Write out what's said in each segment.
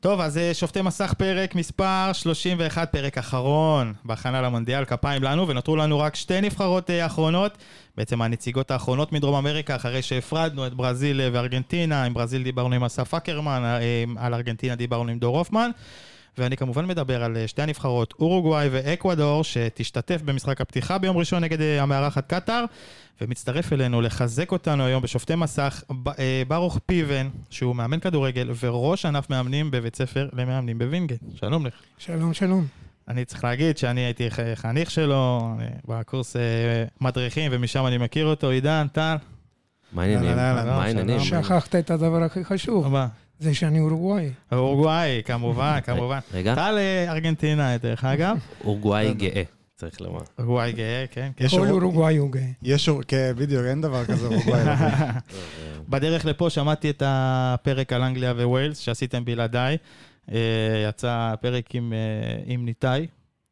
טוב, אז אה, שופטי מסך פרק מספר 31, פרק אחרון בהכנה למונדיאל, כפיים לנו, ונותרו לנו רק שתי נבחרות אה, אחרונות, בעצם הנציגות האחרונות מדרום אמריקה, אחרי שהפרדנו את ברזיל אה, וארגנטינה, עם ברזיל דיברנו עם אסף אקרמן, על ארגנטינה דיברנו עם דור הופמן. ואני כמובן מדבר על שתי הנבחרות, אורוגוואי ואקוודור, שתשתתף במשחק הפתיחה ביום ראשון נגד המארחת קטאר, ומצטרף אלינו לחזק אותנו היום בשופטי מסך, אה, ברוך פיבן, שהוא מאמן כדורגל וראש ענף מאמנים בבית ספר למאמנים בווינגייט. שלום לך. שלום, שלום. אני צריך להגיד שאני הייתי חניך שלו בקורס אה, מדריכים, ומשם אני מכיר אותו, עידן, טל. מה העניינים? מה העניינים? שכחת את הדבר הכי חשוב. מה? זה שאני אורוגוואי. אורוגוואי, כמובן, כמובן. רגע. טל אה, ארגנטינאי, דרך אגב. אורוגוואי גאה. צריך לומר. אורוגוואי גאה, כן. כל אורוגוואי הוא גאה. יש, כן, בדיוק, אין דבר כזה אורוגוואי. בדרך לפה שמעתי את הפרק על אנגליה וווילס שעשיתם בלעדיי. אה, יצא פרק עם, אה, עם ניתאי.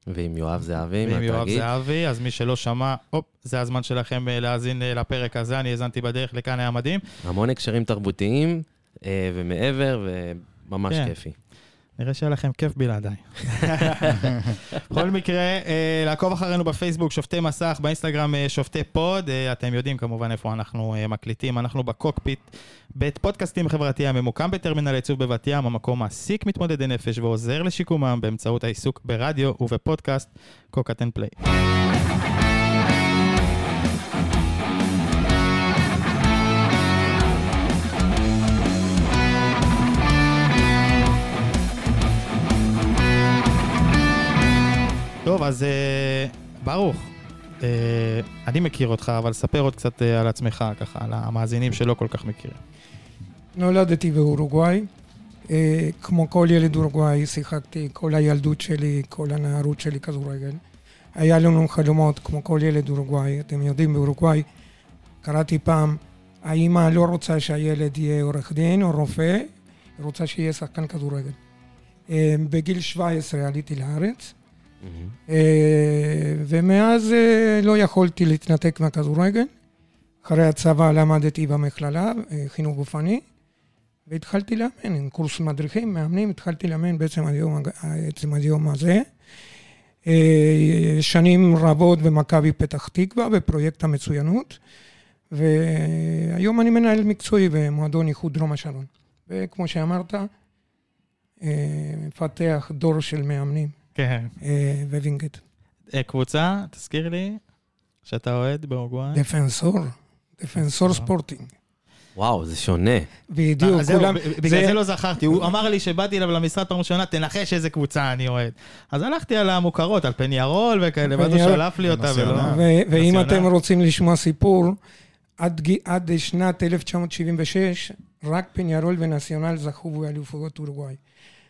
ועם יואב זהבי ועם יואב זהבי, אז מי שלא שמע, הופ, זה הזמן שלכם להאזין לפרק הזה, אני האזנתי בדרך לכאן, היה מדהים. המון הקשרים תרבותיים ומעבר, וממש כן. כיפי. נראה שהיה לכם כיף בלעדיי. בכל מקרה, אה, לעקוב אחרינו בפייסבוק, שופטי מסך, באינסטגרם אה, שופטי פוד. אה, אתם יודעים כמובן איפה אנחנו מקליטים. אנחנו בקוקפיט, בית פודקאסטים חברתי הממוקם בטרמינל עיצוב בבת ים, המקום מעסיק מתמודדי נפש ועוזר לשיקומם באמצעות העיסוק ברדיו ובפודקאסט Cockpit and Play. טוב, אז אה, ברוך, אה, אני מכיר אותך, אבל ספר עוד קצת אה, על עצמך, ככה, על המאזינים שלא כל כך מכירים. נולדתי באורוגוואי. כמו כל ילד אורוגוואי, שיחקתי כל הילדות שלי, כל הנערות שלי כדורגל. היה לנו חלומות, כמו כל ילד אורוגוואי. אתם יודעים, באורוגוואי קראתי פעם, האמא לא רוצה שהילד יהיה עורך דין או רופא, היא רוצה שיהיה שחקן כדורגל. בגיל 17 עליתי לארץ. אה, ומאז אה, לא יכולתי להתנתק מהכדורגל. אחרי הצבא למדתי במכללה, אה, חינוך גופני, והתחלתי לאמן עם קורס מדריכים, מאמנים, התחלתי לאמן בעצם היום, בעצם היום הזה. שנים רבות במכבי פתח תקווה, בפרויקט המצוינות, והיום אני מנהל מקצועי במועדון איחוד דרום השרון. וכמו שאמרת, מפתח דור של מאמנים. כן. אה, ווינגייט. אה, קבוצה, תזכיר לי, שאתה אוהד באורוגוואי. דפנסור, דפנסור ספורטינג. וואו, זה שונה. בדיוק, אה, כולם... בגלל זה לא זכרתי, הוא אמר לי שבאתי אליו למשרד פעם ראשונה, תנחש איזה קבוצה אני אוהד. אז הלכתי על המוכרות, על פניארול וכאלה, ואז הוא שלף לי אותה ולא... ואם אתם רוצים לשמוע סיפור, עד שנת 1976, רק פניארול ונציונל זכו באליפויות אורוגוואי.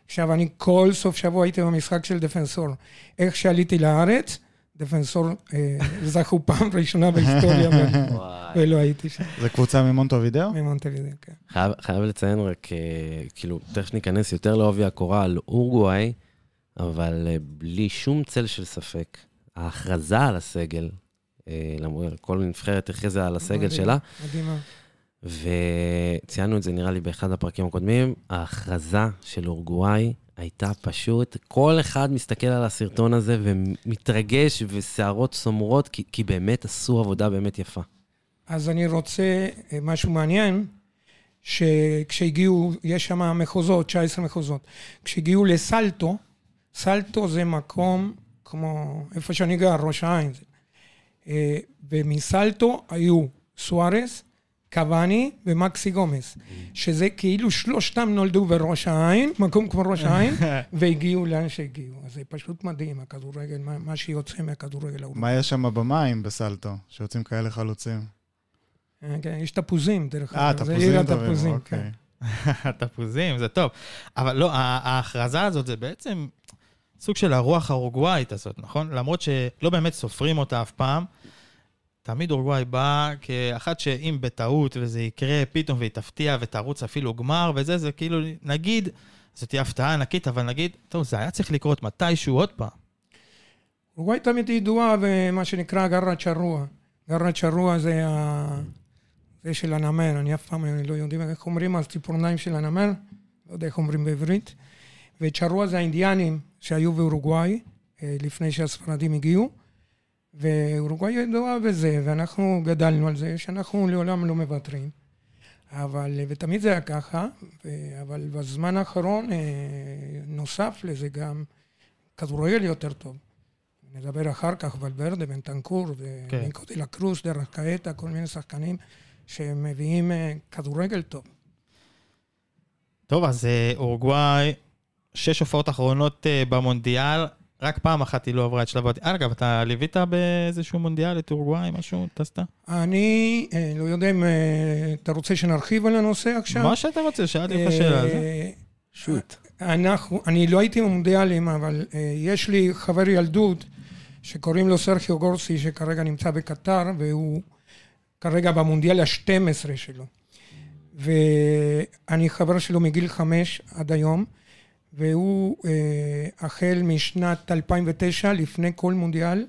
עכשיו, אני כל סוף שבוע הייתי במשחק של דפנסור. איך שעליתי לארץ, דפנסור אה, זכו פעם ראשונה בהיסטוריה, ולא הייתי שם. זה קבוצה ממונטו וידאו? ממונטו וידאו, כן. חייב, חייב לציין רק, אה, כאילו, תכף ניכנס יותר לעובי הקורה על אורוגוואי, אבל אה, בלי שום צל של ספק, ההכרזה על הסגל, למרות, כל נבחרת הכריזה על הסגל שלה. מדהימה. וציינו את זה נראה לי באחד הפרקים הקודמים, ההכרזה של אורגוואי הייתה פשוט, כל אחד מסתכל על הסרטון הזה ומתרגש ושערות סומרות, כי, כי באמת עשו עבודה באמת יפה. אז אני רוצה אה, משהו מעניין, שכשהגיעו, יש שם מחוזות, 19 מחוזות. כשהגיעו לסלטו, סלטו זה מקום כמו איפה שאני גר, ראש העין. אה, ומסלטו היו סוארס, קוואני ומקסי גומס, שזה כאילו שלושתם נולדו בראש העין, מקום כמו ראש העין, והגיעו לאן שהגיעו. אז זה פשוט מדהים, הכדורגל, מה, מה שיוצא מהכדורגל ההוא. מה יש שם במים בסלטו, שיוצאים כאלה חלוצים? אה, כן, יש תפוזים, דרך אגב. אה, תפוזים טובים, אוקיי. כן. תפוזים, זה טוב. אבל לא, ההכרזה הזאת זה בעצם סוג של הרוח האורוגוואית הזאת, נכון? למרות שלא באמת סופרים אותה אף פעם. תמיד אורוגוואי בא כאחת שאם בטעות וזה יקרה פתאום והיא תפתיע ותרוץ אפילו גמר וזה, זה כאילו, נגיד, זאת תהיה הפתעה ענקית, אבל נגיד, טוב, זה היה צריך לקרות מתישהו עוד פעם. אורוגוואי תמיד ידועה במה שנקרא גרת שרוע. גרת שרוע זה, ה... זה של הנמר, אני אף פעם לא יודעים איך אומרים על ציפורניים של הנמר, לא יודע איך אומרים בעברית. וצ'רוע זה האינדיאנים שהיו באורוגוואי, אה, לפני שהספרדים הגיעו, ואורוגוואי ידועה בזה, ואנחנו גדלנו על זה, שאנחנו לעולם לא מוותרים. אבל, ותמיד זה היה ככה, ו- אבל בזמן האחרון אה, נוסף לזה גם כדורגל יותר טוב. נדבר אחר כך, ולברדה, בנטנקור, כן. וניקו דה קרוס, דרך קאטה, כל מיני שחקנים שמביאים אה, כדורגל טוב. טוב, אז אה, אורוגוואי, שש הופעות אחרונות במונדיאל, רק פעם אחת היא לא עברה את שלב... הבת- אגב, אתה ליווית באיזשהו מונדיאל את אורוגוואי, משהו? טסת? אני אה, לא יודע אם אה, אתה רוצה שנרחיב על הנושא עכשיו. מה שאתה רוצה, שאלתי אותך שאלה על זה. אה, שוט. אנחנו, אני לא הייתי במונדיאלים, אבל אה, יש לי חבר ילדות שקוראים לו סרחיו גורסי, שכרגע נמצא בקטר, והוא כרגע במונדיאל ה-12 שלו. ואני חבר שלו מגיל חמש עד היום, והוא אה, החל משנת 2009, לפני כל מונדיאל,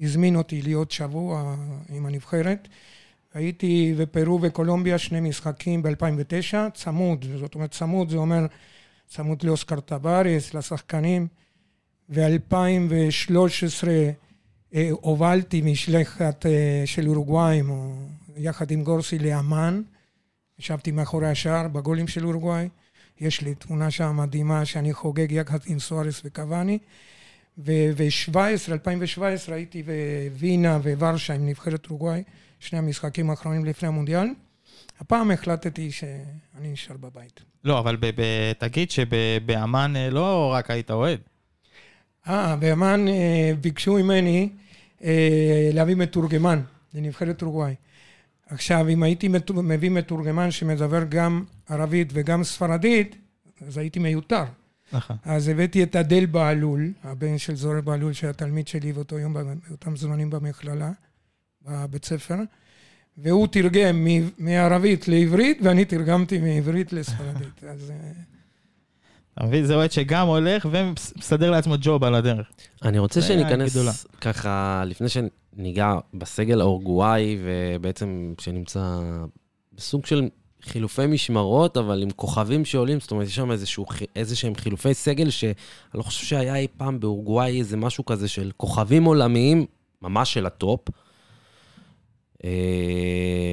הזמין אותי להיות שבוע עם הנבחרת. הייתי בפרו וקולומביה שני משחקים ב-2009, צמוד, זאת אומרת צמוד זה אומר צמוד לאוסקר טבארס, לשחקנים. ב-2013 אה, הובלתי משלחת אה, של אורוגוואים, או יחד עם גורסי לאמן. ישבתי מאחורי השער בגולים של אורוגוואי. יש לי תמונה שם מדהימה שאני חוגג יחד עם סוארס וקוואני. וב-17, 2017 הייתי בווינה וורשה עם נבחרת אורוגוואי, שני המשחקים האחרונים לפני המונדיאל. הפעם החלטתי שאני נשאר בבית. לא, אבל ב- ב- תגיד שבאמן אה, לא רק היית אוהד. אה, באמן אה, ביקשו ממני אה, להביא מתורגמן לנבחרת אורוגוואי. עכשיו, אם הייתי מביא מתורגמן שמדבר גם ערבית וגם ספרדית, אז הייתי מיותר. נכון. אז הבאתי את אדל בהלול, הבן של זוהר בהלול, שהיה תלמיד שלי באותו יום, באותם זמנים במכללה, בבית ספר, והוא תרגם מערבית לעברית, ואני תרגמתי מעברית לספרדית. אז אה, אתה מבין? זה אוהד שגם הולך ומסדר לעצמו ג'וב על הדרך. אני רוצה שניכנס גדולה. ככה, לפני שניגע בסגל האורגוואי, ובעצם שנמצא בסוג של חילופי משמרות, אבל עם כוכבים שעולים, זאת אומרת, יש שם איזשהו, חי- איזה שהם חילופי סגל, שאני לא חושב שהיה אי פעם באורגוואי איזה משהו כזה של כוכבים עולמיים, ממש של הטופ. אה,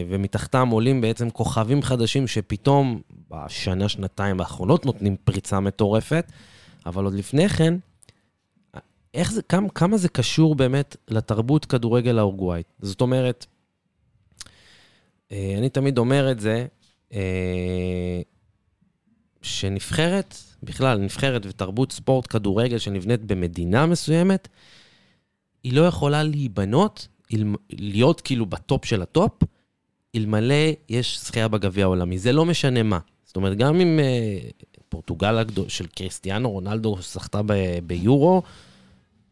ומתחתם עולים בעצם כוכבים חדשים שפתאום בשנה, שנתיים האחרונות נותנים פריצה מטורפת, אבל עוד לפני כן, איך זה, כמה, כמה זה קשור באמת לתרבות כדורגל האורוגוואית? זאת אומרת, אה, אני תמיד אומר את זה, אה, שנבחרת, בכלל, נבחרת ותרבות ספורט כדורגל שנבנית במדינה מסוימת, היא לא יכולה להיבנות, להיות כאילו בטופ של הטופ, אלמלא יש זכייה בגביע העולמי. זה לא משנה מה. זאת אומרת, גם אם אה, פורטוגל הגדול, של קריסטיאנו רונלדו זכתה ב- ביורו,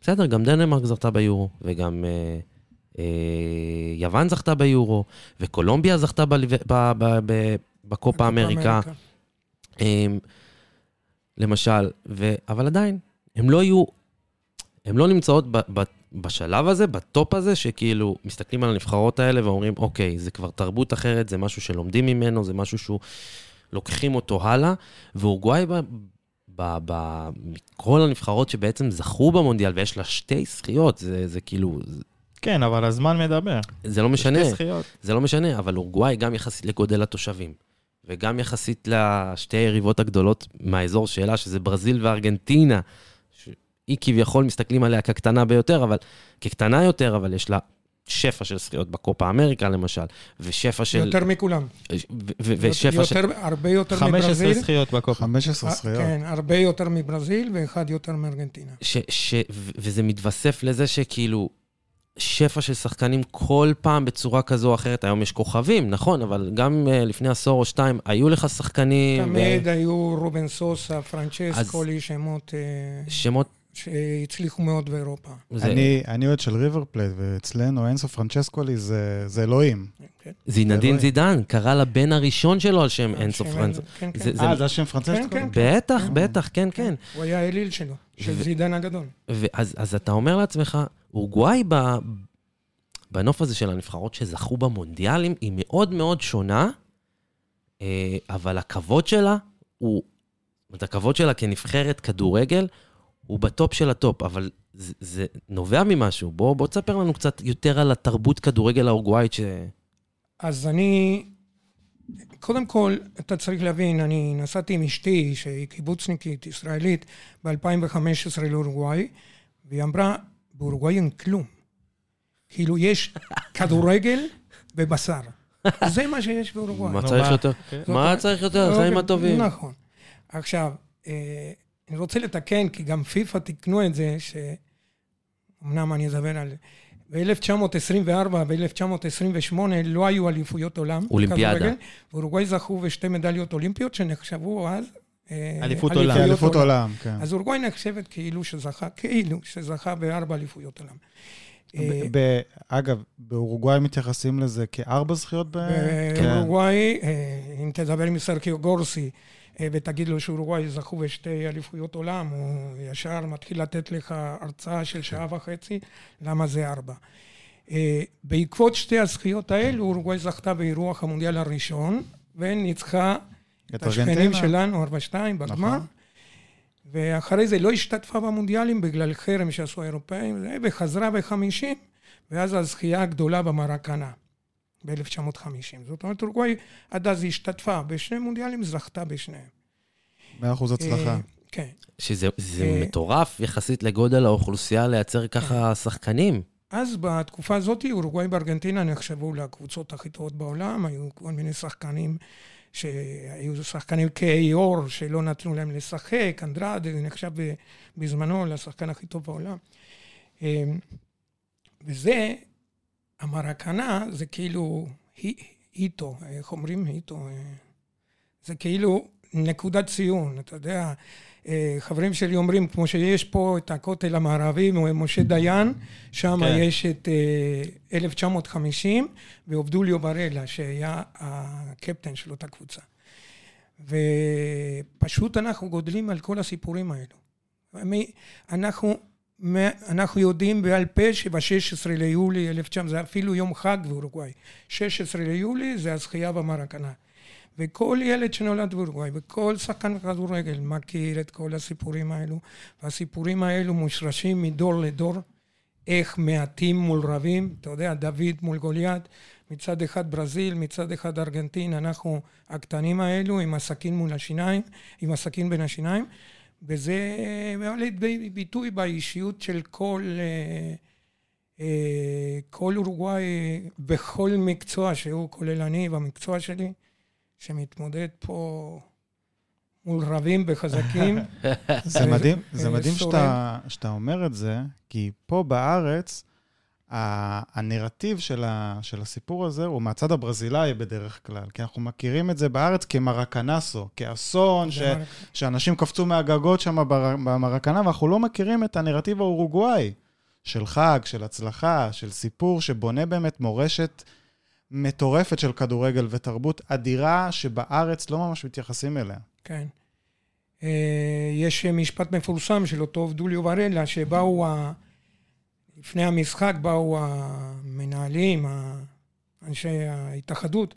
בסדר, גם דנמרק זכתה ביורו, וגם אה, אה, יוון זכתה ביורו, וקולומביה זכתה ב- ב- ב- בקופה אמריקה. אמ, למשל, ו... אבל עדיין, הם לא יהיו, הם לא נמצאות ב... ב... בשלב הזה, בטופ הזה, שכאילו מסתכלים על הנבחרות האלה ואומרים, אוקיי, זה כבר תרבות אחרת, זה משהו שלומדים ממנו, זה משהו שהוא... לוקחים אותו הלאה, ואורוגוואי. מכל הנבחרות שבעצם זכו במונדיאל, ויש לה שתי זכיות, זה, זה כאילו, כן, אבל הזמן מדבר. זה לא משנה. שתי זכיות. זה לא משנה, אבל אורוגוואי גם יחסית לגודל התושבים, וגם יחסית לשתי היריבות הגדולות מהאזור שלה, שזה ברזיל וארגנטינה, שהיא כביכול מסתכלים עליה כקטנה ביותר, אבל כקטנה יותר, אבל יש לה שפע של זכיות בקופה אמריקה למשל, ושפע של... יותר מכולם. ו- ו- ושפע של... יותר, הרבה יותר 15 מברזיל. זכיות בקופה. 15 אה, זכיות. כן, הרבה יותר מברזיל ואחד יותר מארגנטינה. ש, ש, ו- וזה מתווסף לזה שכאילו, שפע של שחקנים כל פעם בצורה כזו או אחרת. היום יש כוכבים, נכון, אבל גם uh, לפני עשור או שתיים היו לך שחקנים... תמיד היו רובן סוסה, אז- פרנצ'סקולי, שמות אה, שמות... שהצליחו מאוד באירופה. זה, אני אני אוהד של ריבר פלייט, ואצלנו אנזו פרנצ'סקולי זה זה אלוהים. כן. זינדין אלוהים. זידן קרא לבן הראשון שלו על שם אנזו פרנץ. כן, כן. זה- אה, זה השם פרנצ'סקולי? כן, בטח, בטח, כן, כן. הוא היה האליל שלו, של ו- זידן הגדול. ואז אז אתה אומר לעצמך, אורוגוואי ב, בנוף הזה של הנבחרות שזכו במונדיאלים, היא מאוד מאוד שונה, אה, אבל הכבוד שלה הוא את הכבוד שלה כנבחרת כדורגל, הוא בטופ של הטופ, אבל זה, זה נובע ממשהו. בוא, בוא תספר לנו קצת יותר על התרבות כדורגל האורוגוואית ש... אז אני, קודם כל, אתה צריך להבין, אני נסעתי עם אשתי, שהיא קיבוצניקית ישראלית, ב-2015 לאורוגוואי, והיא אמרה, באורוגוואי אין כלום. כאילו, יש כדורגל ובשר. זה מה שיש באורוגוואי. מה צריך מה? יותר? כן. מה צריך יותר? החיים הטובים. נכון. עכשיו, אה, אני רוצה לתקן, כי גם פיפ"א תיקנו את זה, שאומנם אני אדבר על... ב-1924 ו-1928 לא היו אליפויות עולם. אולימפיאדה. ואורוגוואי זכו בשתי מדליות אולימפיות שנחשבו אז... אה, אליפות עולם. כאליפות עולם, כן. אז אורוגוואי נחשבת כאילו שזכה, כאילו שזכה בארבע אליפויות עולם. אה, ב- אגב, באורוגוואי מתייחסים לזה כארבע זכיות ב... כן. באורוגוואי, אה, אם תדבר עם סרקיו גורסי ותגיד לו שאורוגוואי זכו בשתי אליפויות עולם, הוא ישר מתחיל לתת לך הרצאה של שעה וחצי, למה זה ארבע. אה, בעקבות שתי הזכיות האלו, אורוגוואי זכתה באירוח המונדיאל הראשון, וניצחה את השכנים. שלנו, 4-2 בגמר. נכון. ואחרי זה לא השתתפה במונדיאלים בגלל חרם שעשו האירופאים, וחזרה ב-50, ואז הזכייה הגדולה במרקנה, ב-1950. זאת אומרת, אורוגוואי עד אז השתתפה בשני מונדיאלים, זכתה בשניהם. מאה אחוז הצלחה. אה, כן. שזה זה אה, מטורף יחסית לגודל האוכלוסייה לייצר ככה שחקנים. אז בתקופה הזאת, אורוגוואי וארגנטינה נחשבו לקבוצות הכי טובות בעולם, היו כל מיני שחקנים שהיו שחקנים כאיור שלא נתנו להם לשחק, אנדרד נחשב בזמנו לשחקן הכי טוב בעולם. אה, וזה, המרקנה זה כאילו הי- היטו, איך אומרים היטו? אה, זה כאילו נקודת ציון, אתה יודע, אה, חברים שלי אומרים, כמו שיש פה את הכותל המערבי, משה דיין, שם כן. יש את אה, 1950, ואובדוליו ברלה, שהיה הקפטן של אותה קבוצה. ופשוט אנחנו גודלים על כל הסיפורים האלו. אנחנו, אנחנו יודעים בעל פה שב-16 ליולי 1900, זה אפילו יום חג באורוגוואי, 16 ליולי זה הזכייה במרקנה. וכל ילד שנולד באורוגוואי, וכל שחקן כדורגל מכיר את כל הסיפורים האלו, והסיפורים האלו מושרשים מדור לדור, איך מעטים מול רבים, אתה יודע, דוד מול גוליית, מצד אחד ברזיל, מצד אחד ארגנטין, אנחנו הקטנים האלו עם הסכין מול השיניים, עם הסכין בין השיניים, וזה בא לידי ביטוי באישיות של כל, אה, אה, כל אורוגוואי בכל מקצוע שהוא, כולל אני במקצוע שלי, שמתמודד פה מול רבים וחזקים. זה מדהים, זה אה, מדהים. שאתה, שאתה אומר את זה, כי פה בארץ, הנרטיב של, ה, של הסיפור הזה הוא מהצד הברזילאי בדרך כלל, כי אנחנו מכירים את זה בארץ כמרקנסו, כאסון, ש, שאנשים קפצו מהגגות שם במרקנה, ואנחנו לא מכירים את הנרטיב האורוגוואי, של חג, של הצלחה, של סיפור שבונה באמת מורשת מטורפת של כדורגל ותרבות אדירה שבארץ לא ממש מתייחסים אליה. כן. אה, יש משפט מפורסם של אותו דוליו ורלה, שבאו, ה... לפני המשחק באו המנהלים, אנשי ההתאחדות,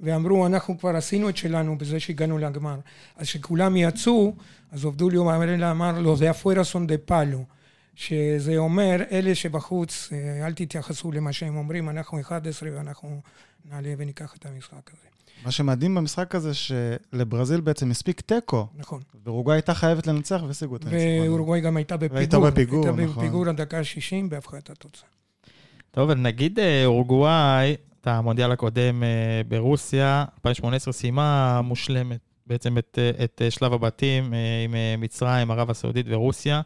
ואמרו, אנחנו כבר עשינו את שלנו בזה שהגענו לגמר. אז כשכולם יצאו, אז אובדוליו ורלה אמר לו, זה הפוארה סון דה פאלו. שזה אומר, אלה שבחוץ, אה, אל תתייחסו למה שהם אומרים, אנחנו 11 ואנחנו נעלה וניקח את המשחק הזה. מה שמדהים במשחק הזה, שלברזיל בעצם הספיק תיקו, נכון. ואורוגוואי הייתה חייבת לנצח והשיגו את הניצחון. ואורוגוואי גם הייתה בפיגור. והייתה בפיגור, הייתה נכון. בפיגור עד דקה 60 בהפחתת התוצאה. טוב, אז נגיד אה, אורוגוואי, את המונדיאל הקודם אה, ברוסיה, 2018 סיימה מושלמת בעצם את, אה, את שלב הבתים עם מצרים, ערב הסעודית ורוסיה.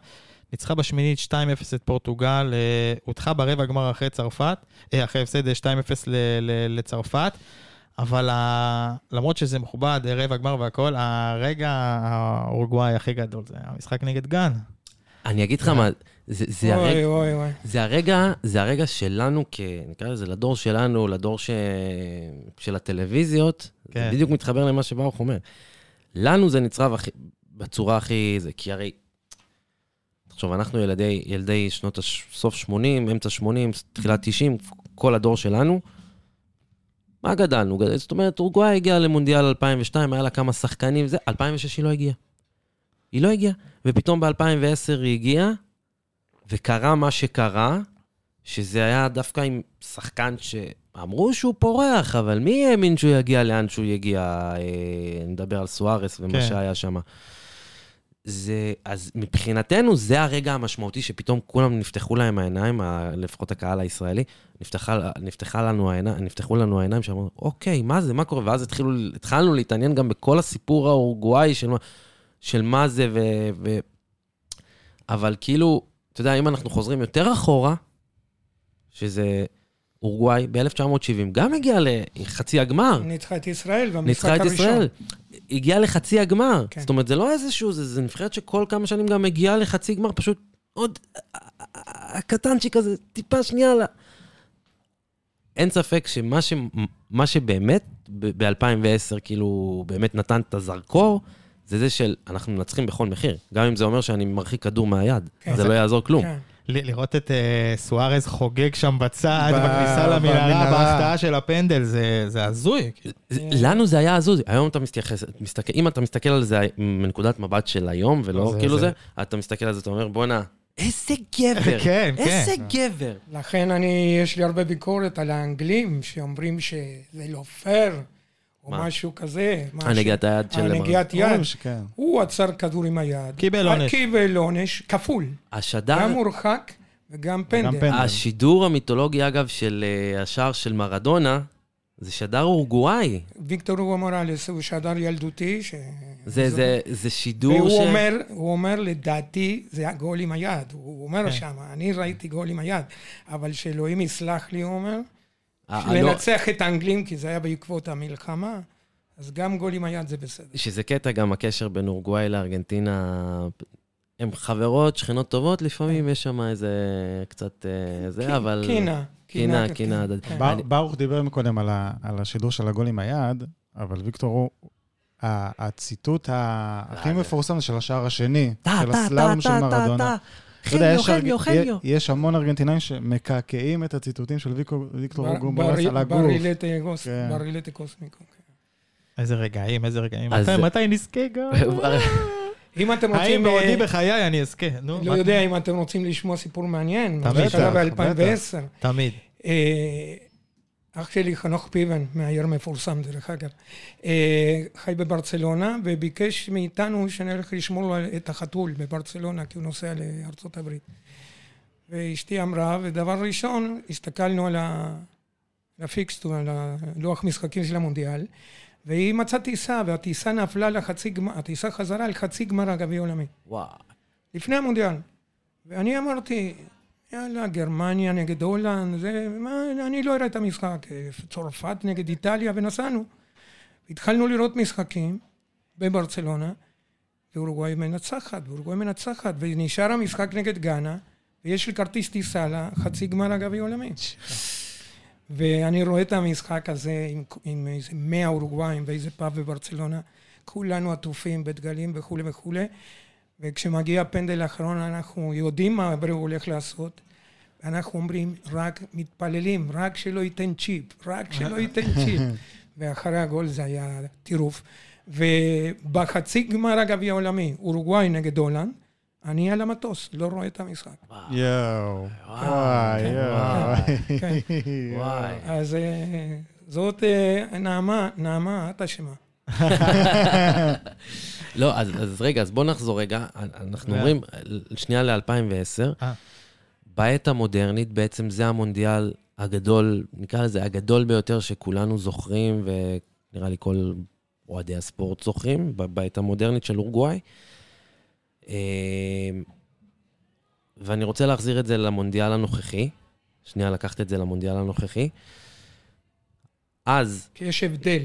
ניצחה בשמינית 2-0 את פורטוגל, הודחה ברבע גמר אחרי צרפת, אחרי הפסד אה, 2-0 ל- ל- לצרפת, אבל ה- למרות שזה מכובד, רבע גמר והכל, הרגע האורוגוואי הכי גדול זה המשחק נגד גן. אני אגיד לך מה, זה, זה, אוי, הרגע, אוי, אוי. זה הרגע, זה הרגע שלנו, כ, נקרא לזה, לדור שלנו, לדור ש... של הטלוויזיות, כן. כן. זה בדיוק מתחבר למה שברוך אומר. לנו זה נצרב הכי, בצורה הכי... זה, כי הרי... תחשוב, אנחנו ילדי, ילדי שנות הש... סוף 80, אמצע 80, תחילת 90, כל הדור שלנו. מה גדלנו? גדל, זאת אומרת, אורוגוואי הגיעה למונדיאל 2002, היה לה כמה שחקנים, זה, 2006 היא לא הגיעה. היא לא הגיעה. ופתאום ב-2010 היא הגיעה, וקרה מה שקרה, שזה היה דווקא עם שחקן שאמרו שהוא פורח, אבל מי האמין שהוא יגיע לאן שהוא יגיע? אה, נדבר על סוארס ומה כן. שהיה שם. זה, אז מבחינתנו זה הרגע המשמעותי שפתאום כולם נפתחו להם העיניים, לפחות הקהל הישראלי, נפתחה, נפתחה לנו העיניים, נפתחו לנו העיניים שאמרו, אוקיי, מה זה, מה קורה? ואז התחילו, התחלנו להתעניין גם בכל הסיפור האורוגוואי של, של מה זה, ו, ו... אבל כאילו, אתה יודע, אם אנחנו חוזרים יותר אחורה, שזה אורוגוואי ב-1970, גם הגיע לחצי הגמר. ניצחה את ישראל במשחק ניצחה את הראשון. ישראל. הגיעה לחצי הגמר. כן. זאת אומרת, זה לא איזשהו, זה, זה נבחרת שכל כמה שנים גם מגיעה לחצי גמר, פשוט עוד הקטנצ'יק הזה, טיפה שנייה ל... אין ספק שמה ש, מה שבאמת ב-2010, כאילו, באמת נתן את הזרקור, זה זה של אנחנו מנצחים בכל מחיר. גם אם זה אומר שאני מרחיק כדור מהיד, כן. זה לא יעזור כלום. כן. ל- לראות את אה, סוארז חוגג שם בצד, בכניסה למנהרה. בהפתעה של הפנדל, זה זה הזוי. כאילו. זה- לנו זה היה הזוי. היום אתה מסתכל, אם אתה מסתכל על זה מנקודת מבט של היום, ולא לא, זה- כאילו זה- זה, אתה מסתכל על זה, אתה אומר, בואנה, איזה גבר, כן, כן. איזה גבר. לכן אני, יש לי הרבה ביקורת על האנגלים שאומרים שזה לא פייר, או מה? משהו כזה. משהו- הנגיעת היד של... הנגיעת יד. אומרים שכן. הוא עצר כדור עם היד. קיבל עונש. קיבל עונש כפול. השדר, גם מורחק וגם פנדל. פנדל. השידור המיתולוגי, אגב, של אה, השער של מרדונה, זה שדר אורוגוואי. ויקטור הוגו מוראלס הוא שדר ילדותי. ש... זה, זה, זה שידור והוא ש... אומר, הוא אומר, לדעתי, זה הגול עם היד. הוא אומר כן. שם, אני ראיתי גול עם היד. אבל שאלוהים יסלח לי, הוא אומר, אה, לנצח את האנגלים, כי זה היה בעקבות המלחמה, אז גם גול עם היד זה בסדר. שזה קטע גם הקשר בין אורוגוואי לארגנטינה. הן חברות, שכנות טובות, לפעמים יש שם איזה קצת אה, זה, אבל... קינה. קינה, כן. קינה. כן. ברוך דיבר מקודם על השידור של הגול עם היד, אבל ויקטור הוא... הציטוט הכי אה, מפורסם של השער השני, של טה, של מרדונה. חניו, חניו, חניו. יש המון ארגנטינאים שמקעקעים את הציטוטים של ויקטור בר- על הגוף. ברילטה גוס- כן. ברילטה קוסמיקו. כן. איזה רגעים, איזה רגעים. מתי- נזכה גם? אם אתם האם רוצים... בעודי אה, בחיי אני אזכה? נו, לא יודע אם אתם רוצים לשמוע סיפור מעניין. תמיד, שקרה בטח, ב-2010. תמיד. אח שלי, חנוך פיבן, מהעיר מפורסם דרך אגב, אה, חי בברצלונה וביקש מאיתנו שנלך לשמור לו את החתול בברצלונה כי הוא נוסע לארצות הברית. ואשתי אמרה, ודבר ראשון, הסתכלנו על ה fixture, על הלוח משחקים של המונדיאל, והיא מצאה טיסה, והטיסה נפלה לחצי גמר, הטיסה חזרה על חצי גמר הגביע העולמי. וואו. לפני המונדיאל. ואני אמרתי, יאללה, גרמניה נגד הולנד, זה, מה, אני לא אראה את המשחק, אה, צרפת נגד איטליה, ונסענו. התחלנו לראות משחקים בברצלונה, ואורוגוואי מנצחת, ואורוגוואי מנצחת, ונשאר המשחק נגד גאנה, ויש לי כרטיס טיסה לחצי גמר הגביע העולמי. ואני רואה את המשחק הזה עם, עם איזה מאה אורוגוואים באיזה פאב בברצלונה, כולנו עטופים בדגלים וכולי וכולי, וכשמגיע הפנדל האחרון אנחנו יודעים מה אבראו הולך לעשות, ואנחנו אומרים, רק מתפללים, רק שלא ייתן צ'יפ, רק שלא ייתן צ'יפ. ואחרי הגול זה היה טירוף. ובחצי גמר הגביע העולמי, אורוגוואי נגד הולנד, אני על המטוס, לא רואה את המשחק. יואו. וואי, כן, יואו. כן. וואי. אז אה, זאת אה, נעמה, נעמה, את אשמה. לא, אז, אז רגע, אז בוא נחזור רגע. אנחנו. אומרים, שנייה ל-2010, אה. בעת המודרנית בעצם זה המונדיאל הגדול, נקרא לזה הגדול ביותר שכולנו זוכרים, ונראה לי כל אוהדי הספורט זוכרים, בעת המודרנית של אורוגוואי. אה, ואני רוצה להחזיר את זה למונדיאל הנוכחי. שנייה, לקחת את זה למונדיאל הנוכחי. אז, כי יש הבדל.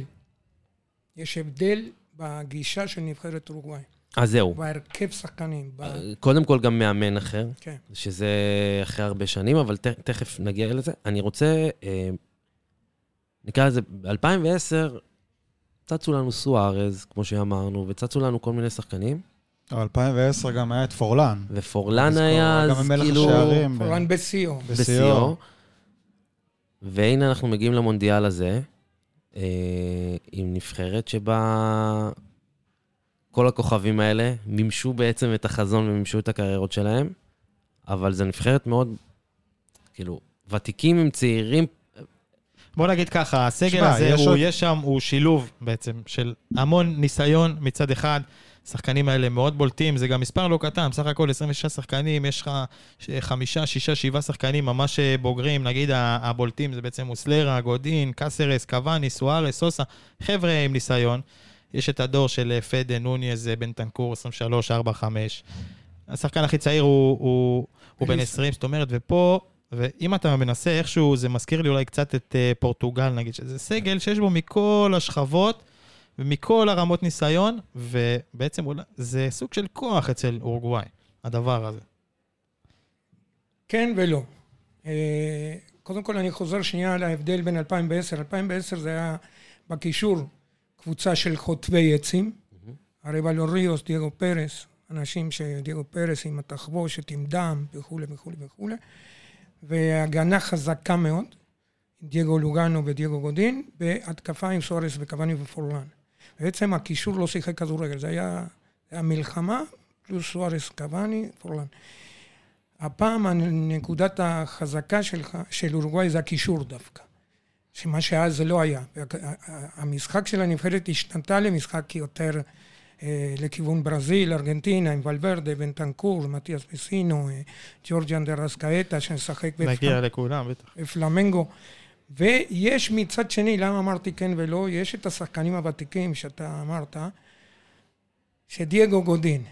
יש הבדל בגישה של נבחרת אורוגוואי. אז זהו. בהרכב שחקנים. ב... קודם כל גם מאמן אחר, כן. שזה אחרי הרבה שנים, אבל ת, תכף נגיע לזה. אני רוצה, אה, נקרא לזה, ב-2010 צצו לנו סוארז, כמו שאמרנו, וצצו לנו כל מיני שחקנים, אבל 2010 גם היה את פורלן. ופורלן היה גם אז מלך כאילו. פורלן בשיאו. בשיאו. והנה אנחנו מגיעים למונדיאל הזה, אה, עם נבחרת שבה כל הכוכבים האלה מימשו בעצם את החזון ומימשו את הקריירות שלהם, אבל זו נבחרת מאוד, כאילו, ותיקים עם צעירים, בוא נגיד ככה, הסגל תשמע, הזה, יש הוא, עוד- יש שם, הוא שילוב בעצם של המון ניסיון מצד אחד. השחקנים האלה מאוד בולטים, זה גם מספר לא קטן, בסך הכל 26 שחקנים, יש לך חמישה, שישה, שבעה שחקנים ממש אה, בוגרים, נגיד הבולטים זה בעצם מוסלרה, גודין, קאסרס, קוואני, סוארס, סוסה, חבר'ה עם ניסיון. יש את הדור של אה, פדה, נוניז, אה, בנטנקור, 23, 4, 5. השחקן הכי צעיר הוא, הוא, הוא בן אליסון. 20, זאת אומרת, ופה, ואם אתה מנסה איכשהו, זה מזכיר לי אולי קצת את uh, פורטוגל, נגיד, שזה סגל שיש בו מכל השכבות ומכל הרמות ניסיון, ובעצם אולי, זה סוג של כוח אצל אורוגוואי, הדבר הזה. כן ולא. אה, קודם כל אני חוזר שנייה להבדל בין 2010. 2010 זה היה בקישור קבוצה של חוטבי עצים. הרי ולוריוס, דייגו פרס, אנשים שדייגו פרס עם התחבושת, עם דם וכולי וכולי וכולי. והגנה חזקה מאוד, דייגו לוגנו ודייגו גודין, והתקפה עם סוארס וקוואני ופורלן. בעצם הקישור לא שיחק כדורגל, זה היה, היה מלחמה, פלוס סוארס, קוואני, פורלן. הפעם נקודת החזקה שלך, של אורוגוואי זה הקישור דווקא. שמה שאז לא היה. המשחק של הנבחרת השתנתה למשחק יותר אה, לכיוון ברזיל, ארגנטינה, עם ולוורדה, בנטנקור, מתיאס פסינו, אה, ג'ורג'אן דה רסקאטה, שמשחק נגיע לכולם, בטח. בפלמנגו. ויש מצד שני, למה אמרתי כן ולא, יש את השחקנים הוותיקים שאתה אמרת, שדייגו גודין.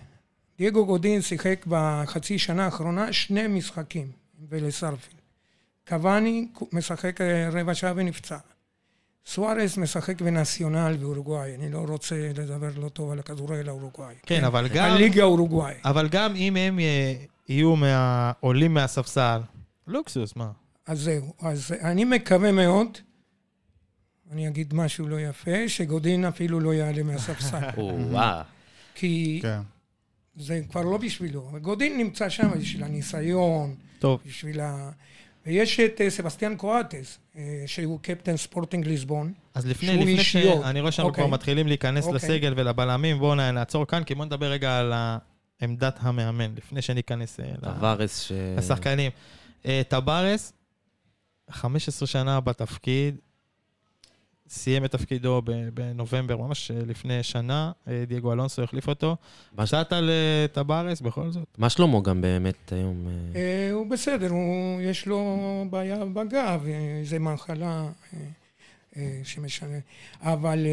דייגו גודין שיחק בחצי שנה האחרונה שני משחקים עם ולסרפיל. קוואני משחק אה, רבע שעה ונפצע. סוארס משחק בנציונל באורוגוואי, אני לא רוצה לדבר לא טוב על הכדורגל האורוגוואי. כן, אבל גם, הליגה האורוגוואי. אבל גם אם הם אה, יהיו מה- עולים מהספסל, לוקסוס, מה? אז זהו, אז אני מקווה מאוד, אני אגיד משהו לא יפה, שגודין אפילו לא יעלה מהספסל. כי כן. זה כבר לא בשבילו. גודין נמצא שם בשביל הניסיון, טוב, בשביל ה... ויש את אה, סבסטיאן קואטס, אה, שהוא קפטן ספורטינג ליסבון. אז לפני, לפני אישיות. שאני רואה שאנחנו אוקיי. כבר מתחילים להיכנס אוקיי. לסגל ולבלמים, בואו נעצור כאן, כי בואו נדבר רגע על עמדת המאמן, לפני שניכנס אה, ל-. לשחקנים. טבארס, 15 שנה בתפקיד, סיים את תפקידו ב- בנובמבר, ממש אה, לפני שנה, אה, דייגו אלונסו החליף אותו. אה, טבארס בכל זאת. מה שלמה גם באמת היום? אה, הוא בסדר, הוא, יש לו בעיה בגב, איזה מחלה שמשנה. אבל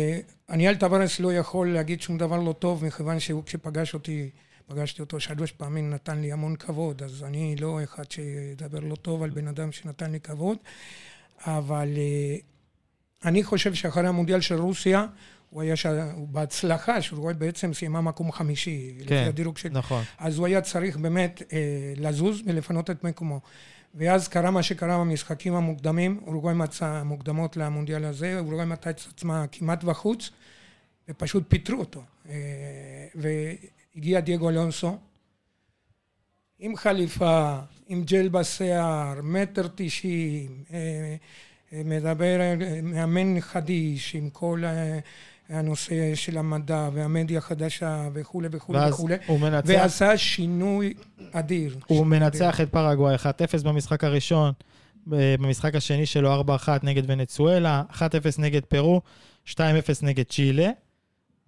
אני על טווארס לא יכול להגיד שום דבר לא טוב, מכיוון שהוא כשפגש אותי, פגשתי אותו שלוש פעמים, נתן לי המון כבוד, אז אני לא אחד שידבר לא טוב על בן אדם שנתן לי כבוד, אבל אה, אני חושב שאחרי המונדיאל של רוסיה, הוא היה ש... הוא בהצלחה, שהוא בעצם סיימה מקום חמישי, לפי כן, הדירוג של נכון. אז הוא היה צריך באמת אה, לזוז ולפנות את מקומו. ואז קרה מה שקרה במשחקים המוקדמים, אורוגוואי מצא מוקדמות למונדיאל הזה, אורוגוואי מצא את עצמה כמעט בחוץ, ופשוט פיטרו אותו. אה, והגיע דייגו אלונסו, עם חליפה, עם ג'ל בשיער, מטר תשעים, אה, אה, מדבר, אה, מאמן חדיש, עם כל הנושא של המדע והמדיה החדשה וכולי וכולי וכולי. הוא מנצח, ועשה שינוי אדיר. הוא שינוי מנצח את פרגוואי 1-0 במשחק הראשון, במשחק השני שלו 4-1 נגד ונצואלה, 1-0 נגד פרו, 2-0 נגד צ'ילה,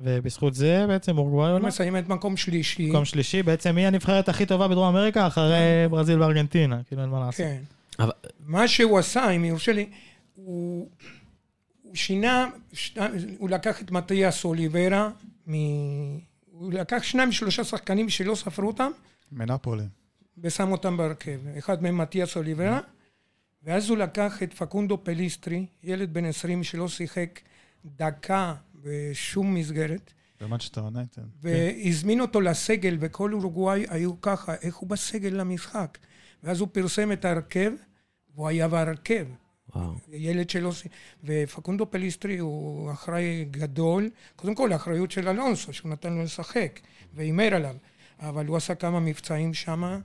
ובזכות זה בעצם אורוגוואי עולה. מסיים את מקום שלישי. מקום שלישי, בעצם היא הנבחרת הכי טובה בדרום אמריקה אחרי ברזיל וארגנטינה, כאילו אין מה לעשות. כן. אבל- מה שהוא עשה, אם יורשה לי, הוא, הוא שינה. הוא לקח את מתיאס אוליברה, מ... הוא לקח שניים שלושה שחקנים שלא ספרו אותם, מנפולי. ושם אותם בהרכב. אחד מהם מתיאס אוליברה, ואז הוא לקח את פקונדו פליסטרי, ילד בן 20 שלא שיחק דקה בשום מסגרת, במאצ'סטר יונייטד. והזמין אותו לסגל, וכל אורוגוואי היו ככה, איך הוא בסגל למשחק. ואז הוא פרסם את ההרכב, והוא היה בהרכב. וואו. ילד שלו, ופקונדו פליסטרי הוא אחראי גדול, קודם כל האחריות של אלונסו, שהוא נתן לו לשחק, והימר עליו. אבל הוא עשה כמה מבצעים שם,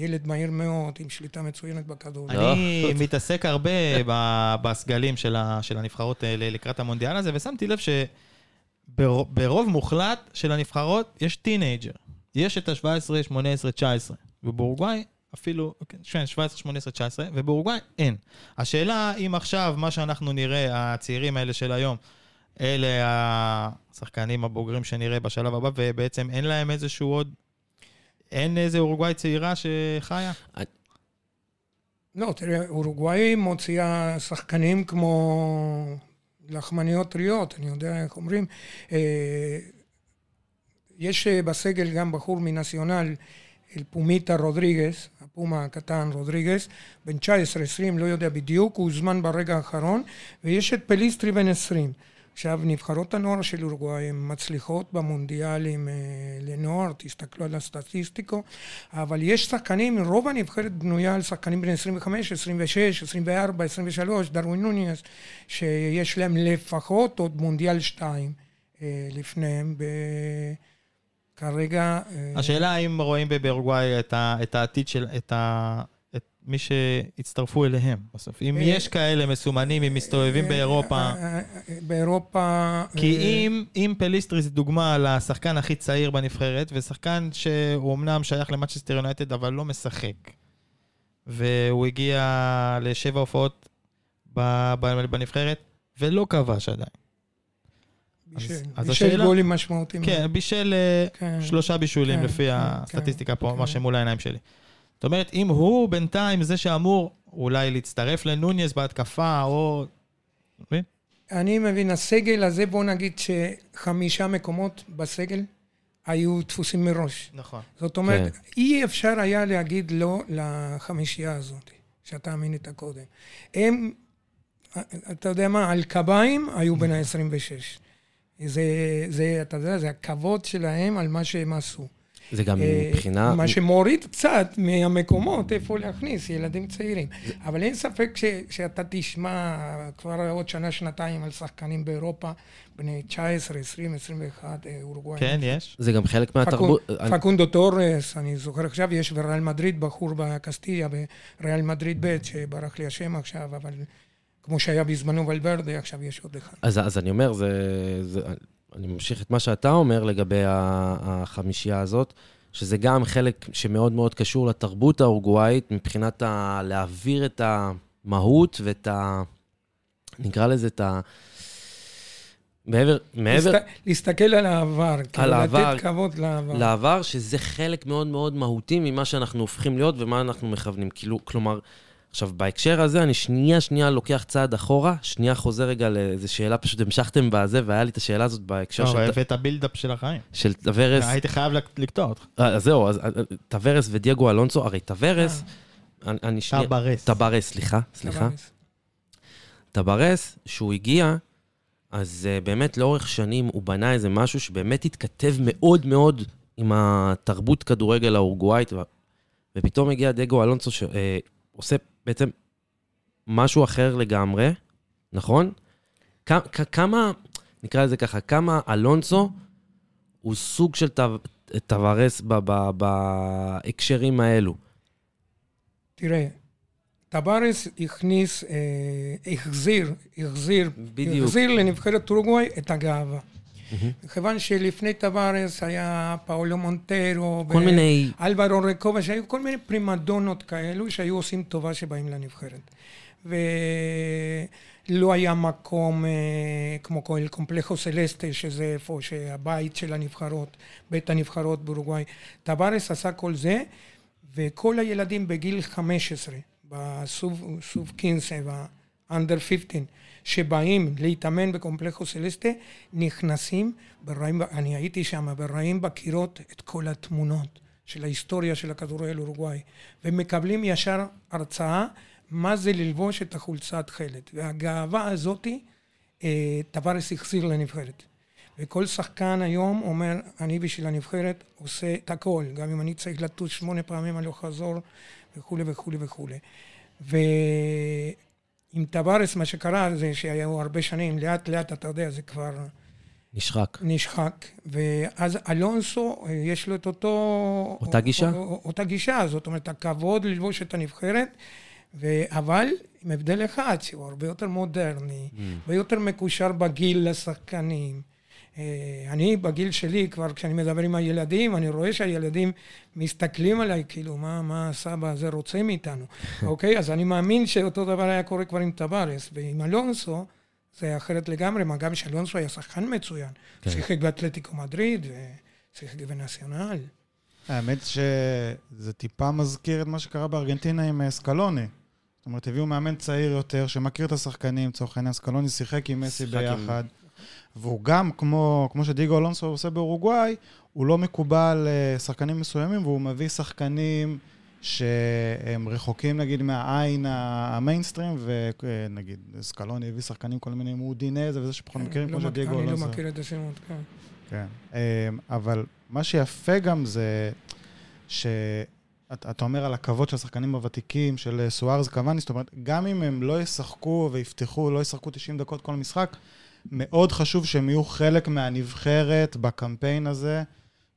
ילד מהיר מאוד, עם שליטה מצוינת בכדור. לא. אני מתעסק הרבה בסגלים של הנבחרות האלה לקראת המונדיאל הזה, ושמתי לב בר- ברוב מוחלט של הנבחרות יש teenager. יש את ה-17, 18, 19. ובאורוגוואי אפילו, כן, 17, 18, 19, ובאורוגוואי אין. השאלה אם עכשיו, מה שאנחנו נראה, הצעירים האלה של היום, אלה השחקנים הבוגרים שנראה בשלב הבא, ובעצם אין להם איזשהו עוד... אין איזה אורוגוואי צעירה שחיה? לא, תראה, אורוגוואי מוציאה שחקנים כמו לחמניות טריות, אני יודע איך אומרים. אה, יש אה, בסגל גם בחור מנציונל, אל פומיטה רודריגס, הפומה הקטן רודריגס, בן 19-20, לא יודע בדיוק, הוא הוזמן ברגע האחרון, ויש את פליסטרי בן 20. עכשיו, נבחרות הנוער של אורוגוואי הן מצליחות במונדיאלים אה, לנוער, תסתכלו על הסטטיסטיקות, אבל יש שחקנים, רוב הנבחרת בנויה על שחקנים בני 25, 26, 24, 23, דרווין נוניאס, שיש להם לפחות עוד מונדיאל 2 אה, לפניהם. ב... כרגע... אה, השאלה האם רואים באורוגוואי את, את העתיד של... את, ה, מי שהצטרפו אליהם בסוף. אם אה, יש כאלה מסומנים, אם מסתובבים אה, באירופה... אה, באירופה... כי אם, אם פליסטרי זה דוגמה לשחקן הכי צעיר בנבחרת, ושחקן שהוא אמנם שייך למאצ'סטר יונייטד, אבל לא משחק, והוא הגיע לשבע הופעות בנבחרת, ולא כבש עדיין. בישל, אז- בישל השאלה- גולים משמעותיים. כן, בישל כן. שלושה בישולים כן, לפי כן, הסטטיסטיקה פה, כן. מה שמול העיניים שלי. זאת אומרת, אם הוא בינתיים זה שאמור אולי להצטרף לנוניס בהתקפה, או... מבין? אני מבין, הסגל הזה, בוא נגיד שחמישה מקומות בסגל היו תפוסים מראש. נכון. זאת אומרת, כן. אי אפשר היה להגיד לא לחמישייה הזאת, שאתה מנית קודם. הם, אתה יודע מה, על קביים היו בין ה-26. זה, זה, אתה יודע, זה הכבוד שלהם על מה שהם עשו. זה גם אה, מבחינה... מה שמוריד קצת מהמקומות איפה להכניס ילדים צעירים. אבל אין ספק ש, שאתה תשמע כבר עוד שנה, שנתיים על שחקנים באירופה, בני 19, 20, 21, אה, אורוגוואי. כן, יש. זה גם חלק מהתרבות... פקונדו טורס, אני זוכר עכשיו, יש בריאל מדריד בחור בקסטיליה, בריאל מדריד ב', שברח לי השם עכשיו, אבל כמו שהיה בזמנו ולברדה, עכשיו יש עוד אחד. אז, אז אני אומר, זה, זה, אני ממשיך את מה שאתה אומר לגבי החמישייה הזאת, שזה גם חלק שמאוד מאוד קשור לתרבות האורוגוואית, מבחינת ה, להעביר את המהות ואת ה... נקרא לזה את ה... מעבר, מעבר להסת, להסתכל על העבר, כאילו העבר, לתת כבוד לעבר. לעבר, שזה חלק מאוד מאוד מהותי ממה שאנחנו הופכים להיות ומה אנחנו מכוונים. כאילו, כלומר, עכשיו, בהקשר הזה, אני שנייה, שנייה לוקח צעד אחורה, שנייה חוזר רגע לאיזו שאלה, פשוט המשכתם בזה, והיה לי את השאלה הזאת בהקשר לא, של, אבל הבאת build-up של החיים. של טוורס. הייתי חייב לק- לקטוע אותך. אה, אז זהו, אז אה, טוורס ודייגו אלונסו, הרי טוורס, אני, אני שנייה... טברס. טברס, סליחה, סליחה. טברס, שהוא הגיע, אז uh, באמת לאורך שנים הוא בנה איזה משהו שבאמת התכתב מאוד מאוד עם התרבות כדורגל האורוגוואית, ופתאום הגיע דגו אלונסו שעושה בעצם משהו אחר לגמרי, נכון? כ- כ- כמה, נקרא לזה ככה, כמה אלונסו הוא סוג של טו- טווארס ב- ב- בהקשרים האלו. תראה, טבארס הכניס, אה, החזיר, החזיר, בדיוק. החזיר לנבחרת אורוגוואי את הגאווה. מכיוון שלפני טבארס היה פאולו מונטרו, כל מיני... אלברו רקובה, שהיו כל מיני פרימדונות כאלו שהיו עושים טובה שבאים לנבחרת. ולא היה מקום אה, כמו כל קומפלכו סלסטה, שזה איפה שהבית של הנבחרות, בית הנבחרות באורוגוואי. טבארס עשה כל זה, וכל הילדים בגיל 15, בסוב סוב קינסה, באנדר 15, שבאים להתאמן בקומפלכו סלסטה, נכנסים, בראים, אני הייתי שם, בראים בקירות את כל התמונות של ההיסטוריה של הכדורגל אורוגוואי, ומקבלים ישר הרצאה מה זה ללבוש את החולצת חלד. והגאווה הזאתי, אה, טווארס החזיר לנבחרת. וכל שחקן היום אומר, אני בשביל הנבחרת עושה את הכל, גם אם אני צריך לטוס שמונה פעמים הלוך חזור וכולי וכולי וכולי. ועם טווארס מה שקרה זה שהיו הרבה שנים, לאט לאט אתה יודע, זה כבר נשחק. נשחק, ואז אלונסו, יש לו את אותו... אותה גישה? אותה גישה, זאת אומרת, הכבוד ללבוש את הנבחרת, ו... אבל עם הבדל אחד, שהוא הרבה יותר מודרני, Mm. הרבה יותר מקושר בגיל לשחקנים. אה, אני בגיל שלי, כבר כשאני מדבר עם הילדים, אני רואה שהילדים מסתכלים עליי, כאילו, מה, מה הסבא הזה רוצה מאיתנו, אוקיי? אז אני מאמין שאותו דבר היה קורה כבר עם טווארס, ועם אלונסו, זה היה אחרת לגמרי, מה גם שאלונסו היה שחקן מצוין. כן. שיחק באתלטיקו מדריד, ושיחק בנציונל. האמת שזה טיפה מזכיר את מה שקרה בארגנטינה עם אה, סקלוני. זאת אומרת, הביאו מאמן צעיר יותר, שמכיר את השחקנים, לצורך העניין, סקלוני שיחק עם מסי עם- ביחד. והוא גם, כמו, כמו שדיגו אלונסו עושה באורוגוואי, הוא לא מקובל אה, שחקנים מסוימים, והוא מביא שחקנים שהם רחוקים נגיד מהעין המיינסטרים, ונגיד סקלוני הביא שחקנים כל מיני מאודינזה וזה שפחות מכירים, לא כמו שדיגו אני אלונסו. לא מכיר את השמות, כן. כן. אמ, אבל מה שיפה גם זה שאתה אומר על הכבוד של השחקנים הוותיקים, של אה, סוארז קוואני, זאת אומרת, גם אם הם לא ישחקו ויפתחו, לא ישחקו 90 דקות כל משחק, מאוד חשוב שהם יהיו חלק מהנבחרת בקמפיין הזה,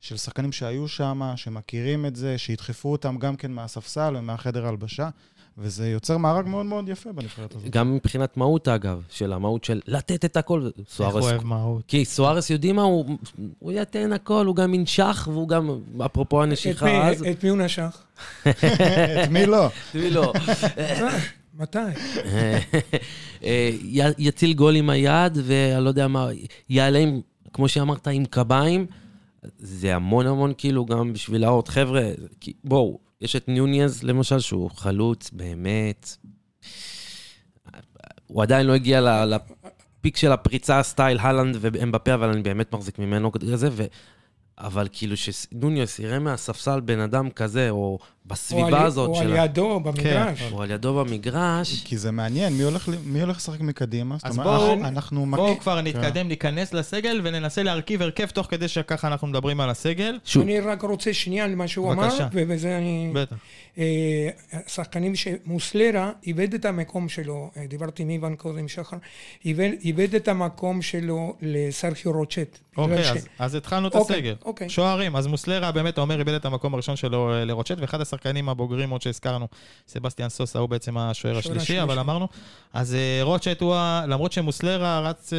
של שחקנים שהיו שם, שמכירים את זה, שידחפו אותם גם כן מהספסל ומהחדר הלבשה, וזה יוצר מארג מאוד מאוד יפה בנבחרת הזאת. גם מבחינת מהות, אגב, של המהות של לתת את הכל. איך הוא סוארס, אוהב מהות. כי סוארס יודעים מה, הוא, הוא ייתן הכל, הוא גם ינשך, והוא גם, אפרופו את הנשיכה מי- אז, את מי הוא נשך? את מי לא? תראי לו, אה, מתי? או י- יציל גול עם היד, ואני לא יודע מה, יעלה עם, כמו שאמרת, עם קביים. זה המון המון כאילו גם בשביל להראות. חבר'ה, בואו, יש את נוניז למשל, שהוא חלוץ, באמת. הוא עדיין לא הגיע ל peak של הפריצה style האלנד ואמבפה, אבל אני באמת מחזיק ממנו כזה, ו... אבל כאילו שנוניז יראה מהספסל בן אדם כזה, או בסביבה הזאת או של... על ידו במגרש. או על ידו במגרש. כי זה מעניין, מי הולך, מי הולך לשחק מקדימה? אז בואו- אנחנו- אנחנו... בואו מכ- כבר כן. נתקדם, ניכנס לסגל וננסה להרכיב הרכב תוך כדי שככה אנחנו מדברים על הסגל. שוב, אני רק רוצה שנייה על מה שהוא אמר, בבקשה. ובזה אני... בטח. אה, שחקנים שמוסלרה איבד את המקום שלו, אה, דיברתי עם איוון קודם, שחר, איבד, איבד את המקום שלו לסרחיו רוצ'ט. אוקיי, ש- אז- אז התחלנו את אוקיי, הסגל. אוקיי. שוערים, אז מוסלרה באמת, אומר, איבד את המקום הראשון שלו אה, לרוטשט, ואחד השחקנים הבוגרים, עוד שהזכרנו, סבסטיאן סוסה, הוא בעצם השוער השלישי, אבל. אמרנו, אז אה, רוטשט הוא, למרות שמוסלרה רץ, אה,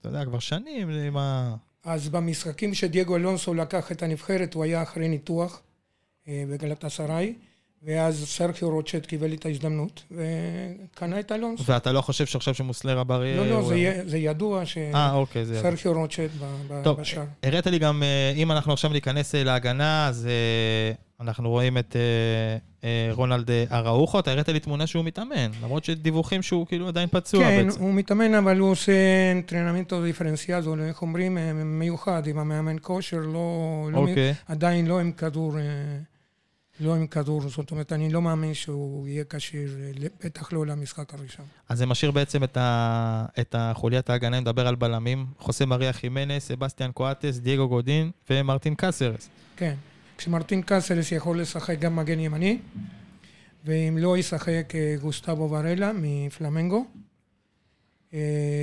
אתה יודע, כבר שנים עם ה... אז במשחקים שדייגו אלונסו לקח את הנבחרת, הוא היה אחרי ניתוח אה, בגלת אסריי, ואז סרחיו רוצ'ט קיבל את ההזדמנות, וקנה את אלונסו. ואתה לא חושב שעכשיו שמוסלרה בריא... לא, לא, זה ידוע אה, אוקיי, זה... שסרחיו רוצ'ט ב- ב- טוב, בשער. הראת לי גם, אה, אם אנחנו עכשיו ניכנס אה, להגנה, אז אה, אנחנו רואים את אה, אה, רונלד אה, אראוחו, אתה הראת לי תמונה שהוא מתאמן, למרות שדיווחים שהוא כאילו עדיין פצוע כן, בעצם. הוא מתאמן, אבל הוא עושה אנטרנמנטו דיפרנציאזו, איך אומרים, אה, מיוחד, עם המאמן כושר, לא, לא, אוקיי. עדיין לא עם כדור, אה, לא עם כדור, זאת אומרת, אני לא מאמין שהוא יהיה כשיר, בטח לא למשחק הראשון. אז זה משאיר בעצם את, ה... את החוליית ההגנה, נדבר על בלמים, חוסה מריה חימנז, סבסטיאן קואטס, דייגו גודין ומרטין קסרס. כן, כשמרטין קסרס יכול לשחק גם מגן ימני, ואם לא ישחק אה, גוסטבו וארלה מפלמנגו, אה,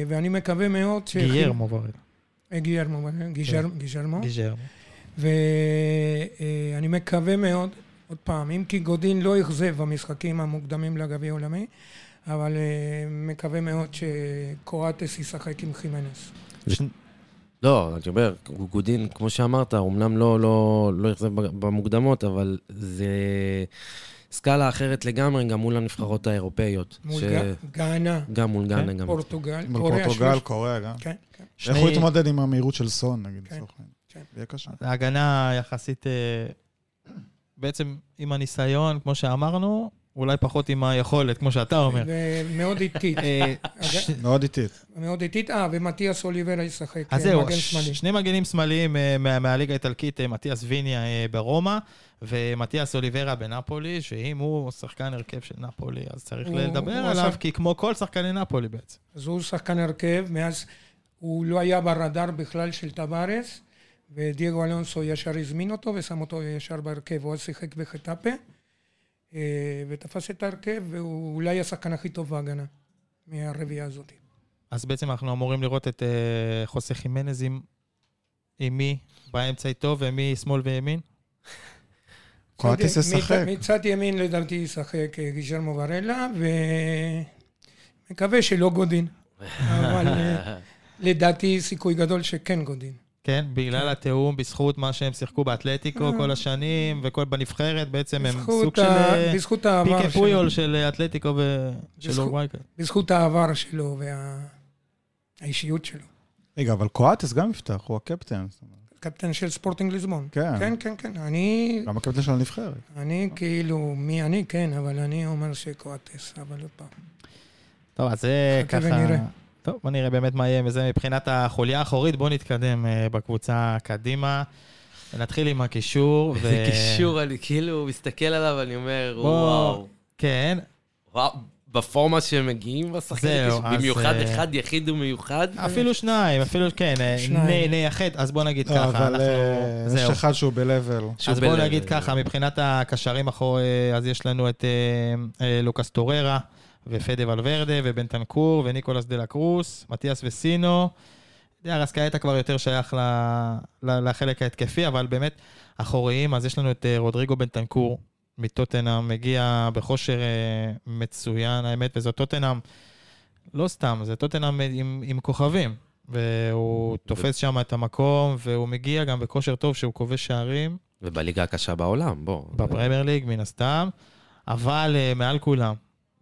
ואני מקווה מאוד ש... גיירמו וארלה. אה, גיירמו, גיז'ר- גיז'רמו. גיז'רמו. ואני מקווה מאוד, עוד פעם, אם כי גודין לא אכזב במשחקים המוקדמים לגביע העולמי, אבל אה, מקווה מאוד שקואטס ישחק עם חימנס. לא, אני אומר, גודין, כמו שאמרת, אמנם לא, לא, לא אכזב במוקדמות, אבל זה סקאלה אחרת לגמרי, גם מול הנבחרות האירופאיות. מול ש- גאנה, גם מול גאנה, גם. פורטוגל, מול קוריאה, פורטוגל, שלוש- קוריאה גם. כן, כן. איך הוא יתמודד עם המהירות של סון, נגיד, כן, לצורך העניין? כן. זה יהיה קשה. ההגנה יחסית, אה, בעצם עם הניסיון, כמו שאמרנו, אולי פחות עם היכולת, כמו שאתה אומר. ומאוד איטית, אה, מאוד איטית. מאוד איטית. אה, ומתיאס אוליברה ישחק אז זהו, מגן שמאלי. שני מגנים שמאליים אה, מה- מהליגה האיטלקית, אה, מתיאס ויניה ברומא, ומתיאס אוליברה בנפולי, שאם הוא שחקן הרכב של נפולי, אז צריך לדבר עליו, כי כמו כל שחקני נפולי בעצם. אז הוא שחקן הרכב, מאז הוא לא היה ברדאר בכלל של טווארס, ודייגו אלונסו ישר הזמין אותו ושם אותו ישר בהרכב, הוא אז שיחק בחטאפה, ותפס את ההרכב, והוא אולי השחקן הכי טוב בהגנה מהרביעייה הזאת. אז בעצם אנחנו אמורים לראות את אה, חוסה חימנז עם, עם מי באמצע איתו ומי שמאל וימין? קואטיס מצד- ישחק. מצד ימין לדעתי ישחק אה, גיז'רמו ורלה, ומקווה שלא גודין. אבל אה, לדעתי סיכוי גדול שכן גודין. כן, בגלל התיאום, בזכות מה שהם שיחקו באתלטיקו כל השנים, וכל בנבחרת, בעצם הם סוג של ה- אה, בזכות העבר פיקה שלו. פויול של אתלטיקו ושל אורוגוואי. בזכות העבר שלו והאישיות שלו. רגע, אבל קואטס גם יפתח, הוא הקפטן. קפטן של ספורטינג ליסבון. כן. כן, כן, כן. אני, גם הקפטן של הנבחרת. אני כאילו, מי אני? כן, אבל אני אומר שקואטס, אבל עוד פעם. טוב, אז זה ככה... טוב, בוא נראה באמת מה יהיה וזה מבחינת החוליה האחורית. בוא נתקדם אה, בקבוצה קדימה. ונתחיל עם הקישור. איזה קישור, אני כאילו מסתכל עליו, אני אומר, בוא. וואו. כן, וואו, בפורמה שהם מגיעים בשחקנים, זהו, אז, במיוחד אה, אחד יחיד ומיוחד. אפילו שניים, אפילו, כן, אה, שניים. נ- נייחד, אז בוא נגיד לא, ככה, אבל אנחנו... אה, יש זהו. אחד שהוא ב-level. שהוא אז ב-level. נגיד ככה, מבחינת הקשרים אחורי, אז יש לנו את אה, אה, לוקאס טוררה, ופדה ולוורדה, ובנטנקור, וניקולס דה לה קרוס, מתיאס וסינו. דיארס קייטה כבר יותר שייך ל- ל- לחלק ההתקפי, אבל באמת, אחוריים, אז יש לנו את אה, רודריגו בנטנקור, מטוטנאם, מגיע בכושר אה, מצוין, האמת, וזו טוטנאם, לא סתם, זה טוטנאם עם, עם כוכבים. והוא תופס שם את המקום, והוא מגיע גם בכושר טוב שהוא כובש שערים. ובליגה הקשה בעולם, בוא. בפרמייר ליג, מן הסתם, אבל uh, מעל כולם,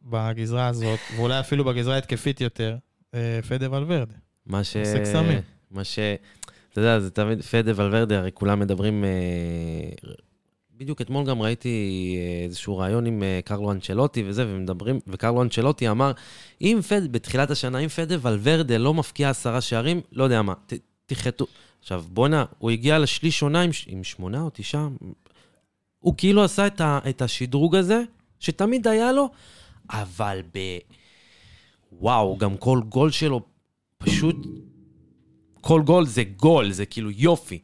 בגזרה הזאת, ואולי אפילו בגזרה ההתקפית יותר, uh, פדה ולוורדה. מה ש... עושה קסמים. מה ש... אתה יודע, זה תמיד פדה ולוורדה, הרי כולם מדברים... אה, בדיוק אתמול גם ראיתי אה, איזשהו ראיון עם אה, קרלו אנצ'לוטי וזה, ומדברים, וקרלו אנצ'לוטי אמר, אם פד, בתחילת השנה, אם פדה ולוורדה לא מפקיע עשרה שערים, לא יודע מה, ת, תחטאו. עכשיו, בואנה, הוא הגיע לשליש עונה עם, עם שמונה או תשעה, הוא כאילו עשה את, ה, את השדרוג הזה, שתמיד היה לו, אבל ב... וואו, גם כל גול שלו פשוט... כל גול זה גול, זה כאילו יופי.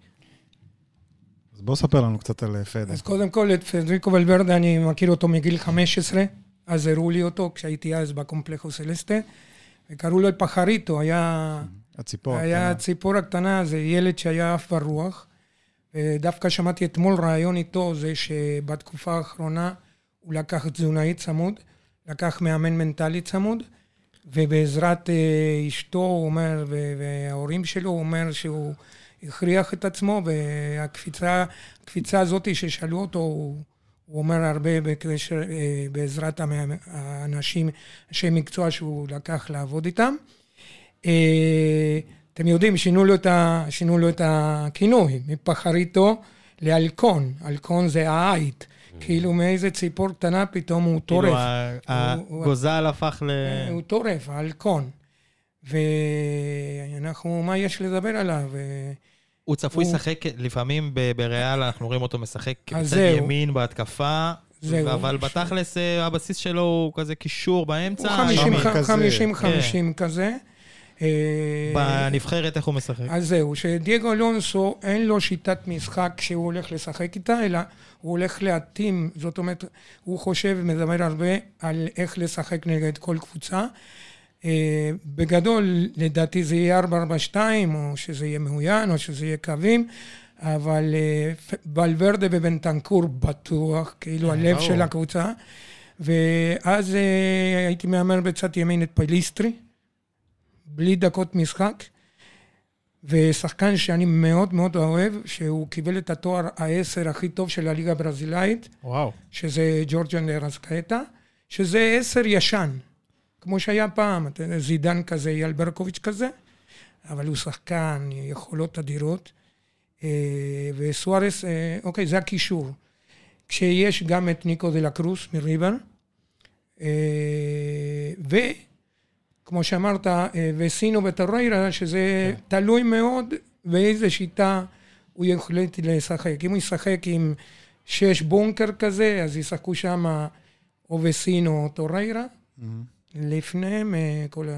אז בוא ספר לנו קצת על אה, פדה. אז קודם כל, את פדריקו ולוורדה, אני מכיר אותו מגיל 15, אז הראו לי אותו כשהייתי אז בקומפלכו סלסטה, וקראו לו פחריטו, היה, הציפור. היה כן. ציפור הקטנה, זה ילד שהיה עף ברוח. ודווקא שמעתי אתמול ראיון איתו, זה שבתקופה האחרונה הוא לקח תזונאי צמוד, לקח מאמן מנטלי צמוד, ובעזרת אה, אשתו, הוא אומר, וההורים שלו, הוא אומר שהוא הכריח את עצמו, והקפיצה הקפיצה הזאת ששאלו אותו, הוא, הוא אומר הרבה בקשר, אה, בעזרת האנשים, אנשי מקצוע שהוא לקח לעבוד איתם. אה, אתם יודעים, שינו לו את, ה, שינו לו את הכינוי, מפחריטו לאלקון. אלקון זה העית. כאילו מאיזה ציפור קטנה פתאום הוא כאילו טורף. הוא- הגוזל הפך ל... הוא טורף, האלקון. ואנחנו, מה יש לדבר עליו? הוא צפוי לשחק לפעמים בריאל, אנחנו רואים אותו משחק קצת. ימין בהתקפה, זהו. אבל בתכלס אה, הבסיס שלו הוא כזה קישור באמצע. הוא 50 ימין. כזה. 50 50 כזה. אה, בנבחרת איך הוא משחק? אז זהו, שדייגו אלונסו אין לו שיטת משחק שהוא הולך לשחק איתה, אלא הוא הולך להתאים, זאת אומרת, הוא חושב ומדבר הרבה על איך לשחק נגד כל קבוצה. אה, בגדול, לדעתי זה יהיה 4-4-2, או שזה יהיה מאוין, או שזה יהיה קווים, אבל אה, ולוורדה ובנטנקור בטוח, כאילו הלב. של הקבוצה. ואז הייתי מהמר בצד ימין את פליסטרי, בלי דקות משחק. ושחקן שאני מאוד מאוד אוהב, שהוא קיבל את התואר העשר הכי טוב של הליגה הברזילאית, וואו. שזה ג'ורג'יאן דה ארסקאטה, שזה עשר ישן, כמו שהיה פעם, זידן כזה, אייל ברקוביץ' כזה, אבל הוא שחקן, יכולות אדירות. אה, וסוארס, אה, אוקיי, זה הקישור. כשיש גם את ניקו דה לה קרוס מריבר, אה, וכמו שאמרת, אה, וסינו וטוריירה, שזה כן. תלוי מאוד באיזה שיטה הוא יחליט לשחק. אם הוא ישחק עם שש בונקר כזה, אז ישחקו שם או וסינו או טוריירה. לפניהם אה, כל ה...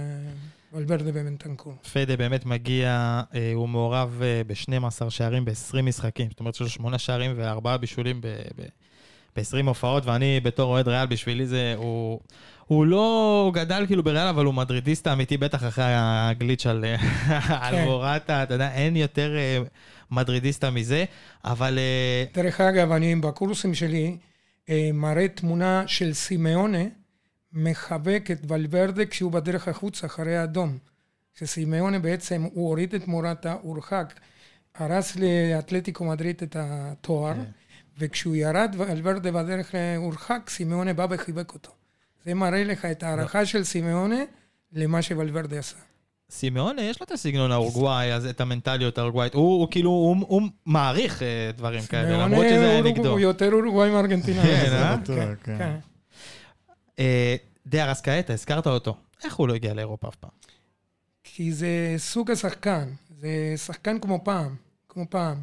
ולוורדה ובנטנקור. פדה באמת מגיע, אה, הוא מעורב אה, ב-12 שערים ב-20 משחקים. זאת אומרת שיש לו שמונה שערים וארבעה בישולים ב-20 הופעות, ואני בתור אוהד ריאל, בשבילי זה, הוא... הוא לא גדל כאילו בריאל, אבל הוא מדרידיסט האמיתי, בטח אחרי הגליץ' על, על כן. מורטה, אתה יודע, אין יותר אה, מדרידיסטה מזה, אבל אה, דרך אגב, אני בקורסים שלי אה, מראה תמונה של סימאונה מחבק את ולוורדה כשהוא בדרך החוץ אחרי האדום. שסימאונה בעצם, הוא הוריד את מורטה, הורחק, הרס לאתלטיקו מדריד את התואר, כן. וכשהוא ירד, ולוורדה בדרך הורחק, סימאונה בא וחיבק אותו. זה מראה לך את ההערכה של סימאונה למה שוולוורדה עשה. סימאונה, יש לו את הסגנון האורוגוואי, אז את המנטליות האורוגוואית. הוא, הוא כאילו, הוא, הוא מעריך אה, דברים כאלה, למרות שזה נגדו. הוא יותר אורוגוואי מארגנטינה. כן, אה? בטוח, כן. כן. אה, דיאר אסקאטה, הזכרת אותו. איך הוא לא הגיע לאירופה אף פעם? כי זה סוג השחקן, זה שחקן כמו פעם, כמו פעם.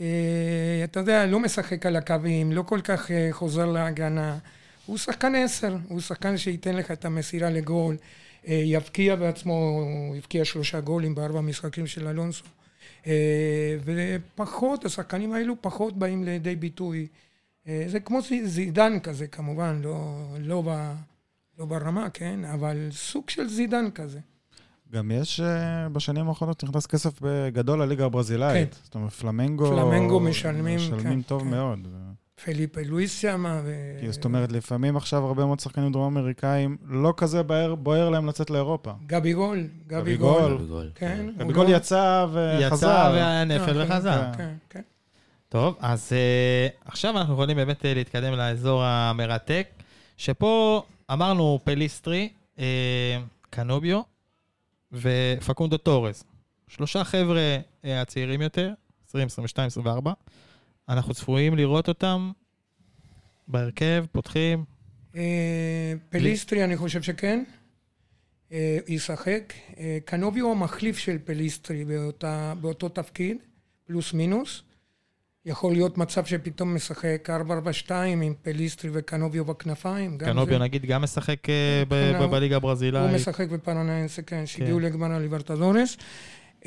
אה, אתה יודע, לא משחק על הקווים, לא כל כך אה, חוזר להגנה. הוא שחקן עשר, הוא שחקן שייתן לך את המסירה לגול, אה, יבקיע בעצמו, הוא הבקיע שלושה גולים בארבע משחקים של אלונסו. אה, ופחות, השחקנים האלו פחות באים לידי ביטוי. אה, זה כמו זי- זידן כזה, כמובן, לא, לא, ב, לא ברמה, כן? אבל סוג של זידן כזה. גם יש, בשנים האחרונות נכנס כסף גדול לליגה הברזילאית. כן. זאת אומרת, פלמנגו... פלמנגו משלמים, משלמים כן, טוב כן. מאוד. פליפה לואיס שמה, ו... כי זאת אומרת, לפעמים עכשיו הרבה מאוד שחקנים דרום אמריקאים, לא כזה בוער- בוער להם לצאת לאירופה. גבי גול, גבי גבי גול. גול. כן, הוא בגול לא- יצא יצא וחזר. והיה נפל אה, וחזר. כן. כן, כן. טוב, אז uh, עכשיו אנחנו יכולים באמת uh, להתקדם לאזור המרתק, שפה אמרנו פליסטרי, uh, קנוביו ופקונדו טורס. שלושה חבר'ה uh, הצעירים יותר, 20, 22, 24. אנחנו צפויים לראות אותם בהרכב, פותחים. אה, פליסטרי, אני חושב שכן. אה, ישחק. אה, קנוביו המחליף של פליסטרי באותה, באותו תפקיד, פלוס מינוס. יכול להיות מצב שפתאום משחק 4-4-2 עם פליסטרי וקנוביו בכנפיים. קנוביו. נגיד גם משחק כן, הוא- בליגה הוא הברזילאית. משחק בפרנאנסה, כן, שהגיעו לגמר הליברטדורס.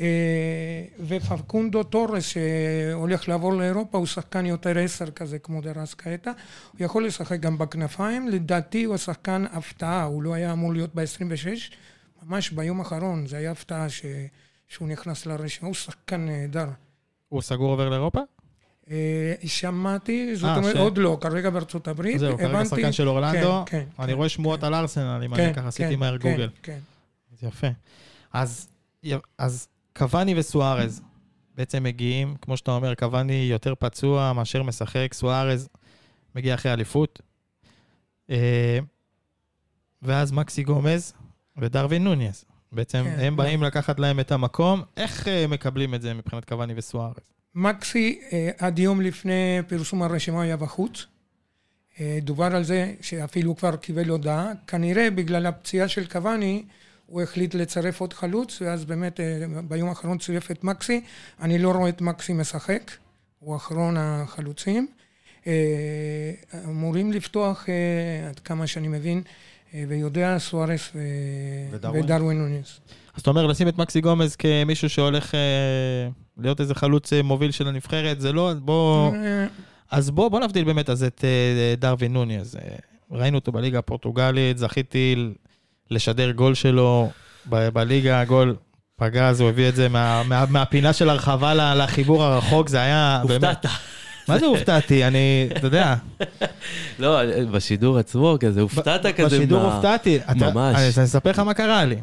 אה, ופקונדו טורס, שהולך לעבור לאירופה, הוא שחקן יותר עשר כזה, כמו דה ארסקאטה. הוא יכול לשחק גם בכנפיים. לדעתי הוא השחקן הפתעה, הוא לא היה אמור להיות ב-26. ממש ביום האחרון, זה היה הפתעה ש... שהוא נכנס לרשימה, הוא שחקן נהדר. הוא סגור עובר לאירופה? אה, שמעתי, זאת אה, אומרת, עוד לא, כרגע בארצות הברית. זהו, כרגע שחקן של אורלנדו. כן, כן, אני כן, רואה שמועות כן. על ארסנל, אם כן, אני ככה עשיתי כן, מהר כן, גוגל. כן. אז יפה. אז קוואני וסוארז בעצם מגיעים, כמו שאתה אומר, קוואני יותר פצוע מאשר משחק, סוארז מגיע אחרי אליפות. אה, ואז מקסי גומז ודרווין נוניס. בעצם כן. הם באים לקחת להם את המקום. איך אה, מקבלים את זה מבחינת קוואני וסוארז? מקסי, אה, עד יום לפני פרסום הרשימה היה בחוץ. דובר על זה שאפילו כבר קיבל הודעה. כנראה בגלל הפציעה של קוואני, הוא החליט לצרף עוד חלוץ, ואז באמת אה, ביום האחרון צירף את מקסי. אני לא רואה את מקסי משחק, הוא אחרון החלוצים. אה, אמורים לפתוח, אה, עד כמה שאני מבין, ויודע סוארס ו... ודרווין. נוניס. אז אתה אומר, לשים את מקסי גומז כמישהו שהולך להיות איזה חלוץ מוביל של הנבחרת, זה לא, בוא... אז בוא, בוא נבדיל באמת אז את דרווין נוני. אז אה, ראינו אותו בליגה הפורטוגלית, זכיתי לשדר גול שלו ב- בליגה, גול פגז, הוא הביא את זה מה, מה, מהפינה של הרחבה לחיבור הרחוק, זה היה. הופתעת. מה זה הופתעתי? אני, אתה יודע, לא, בשידור עצמו כזה, הופתעת כזה. בשידור הופתעתי. ממש. אני אספר לך מה קרה לי.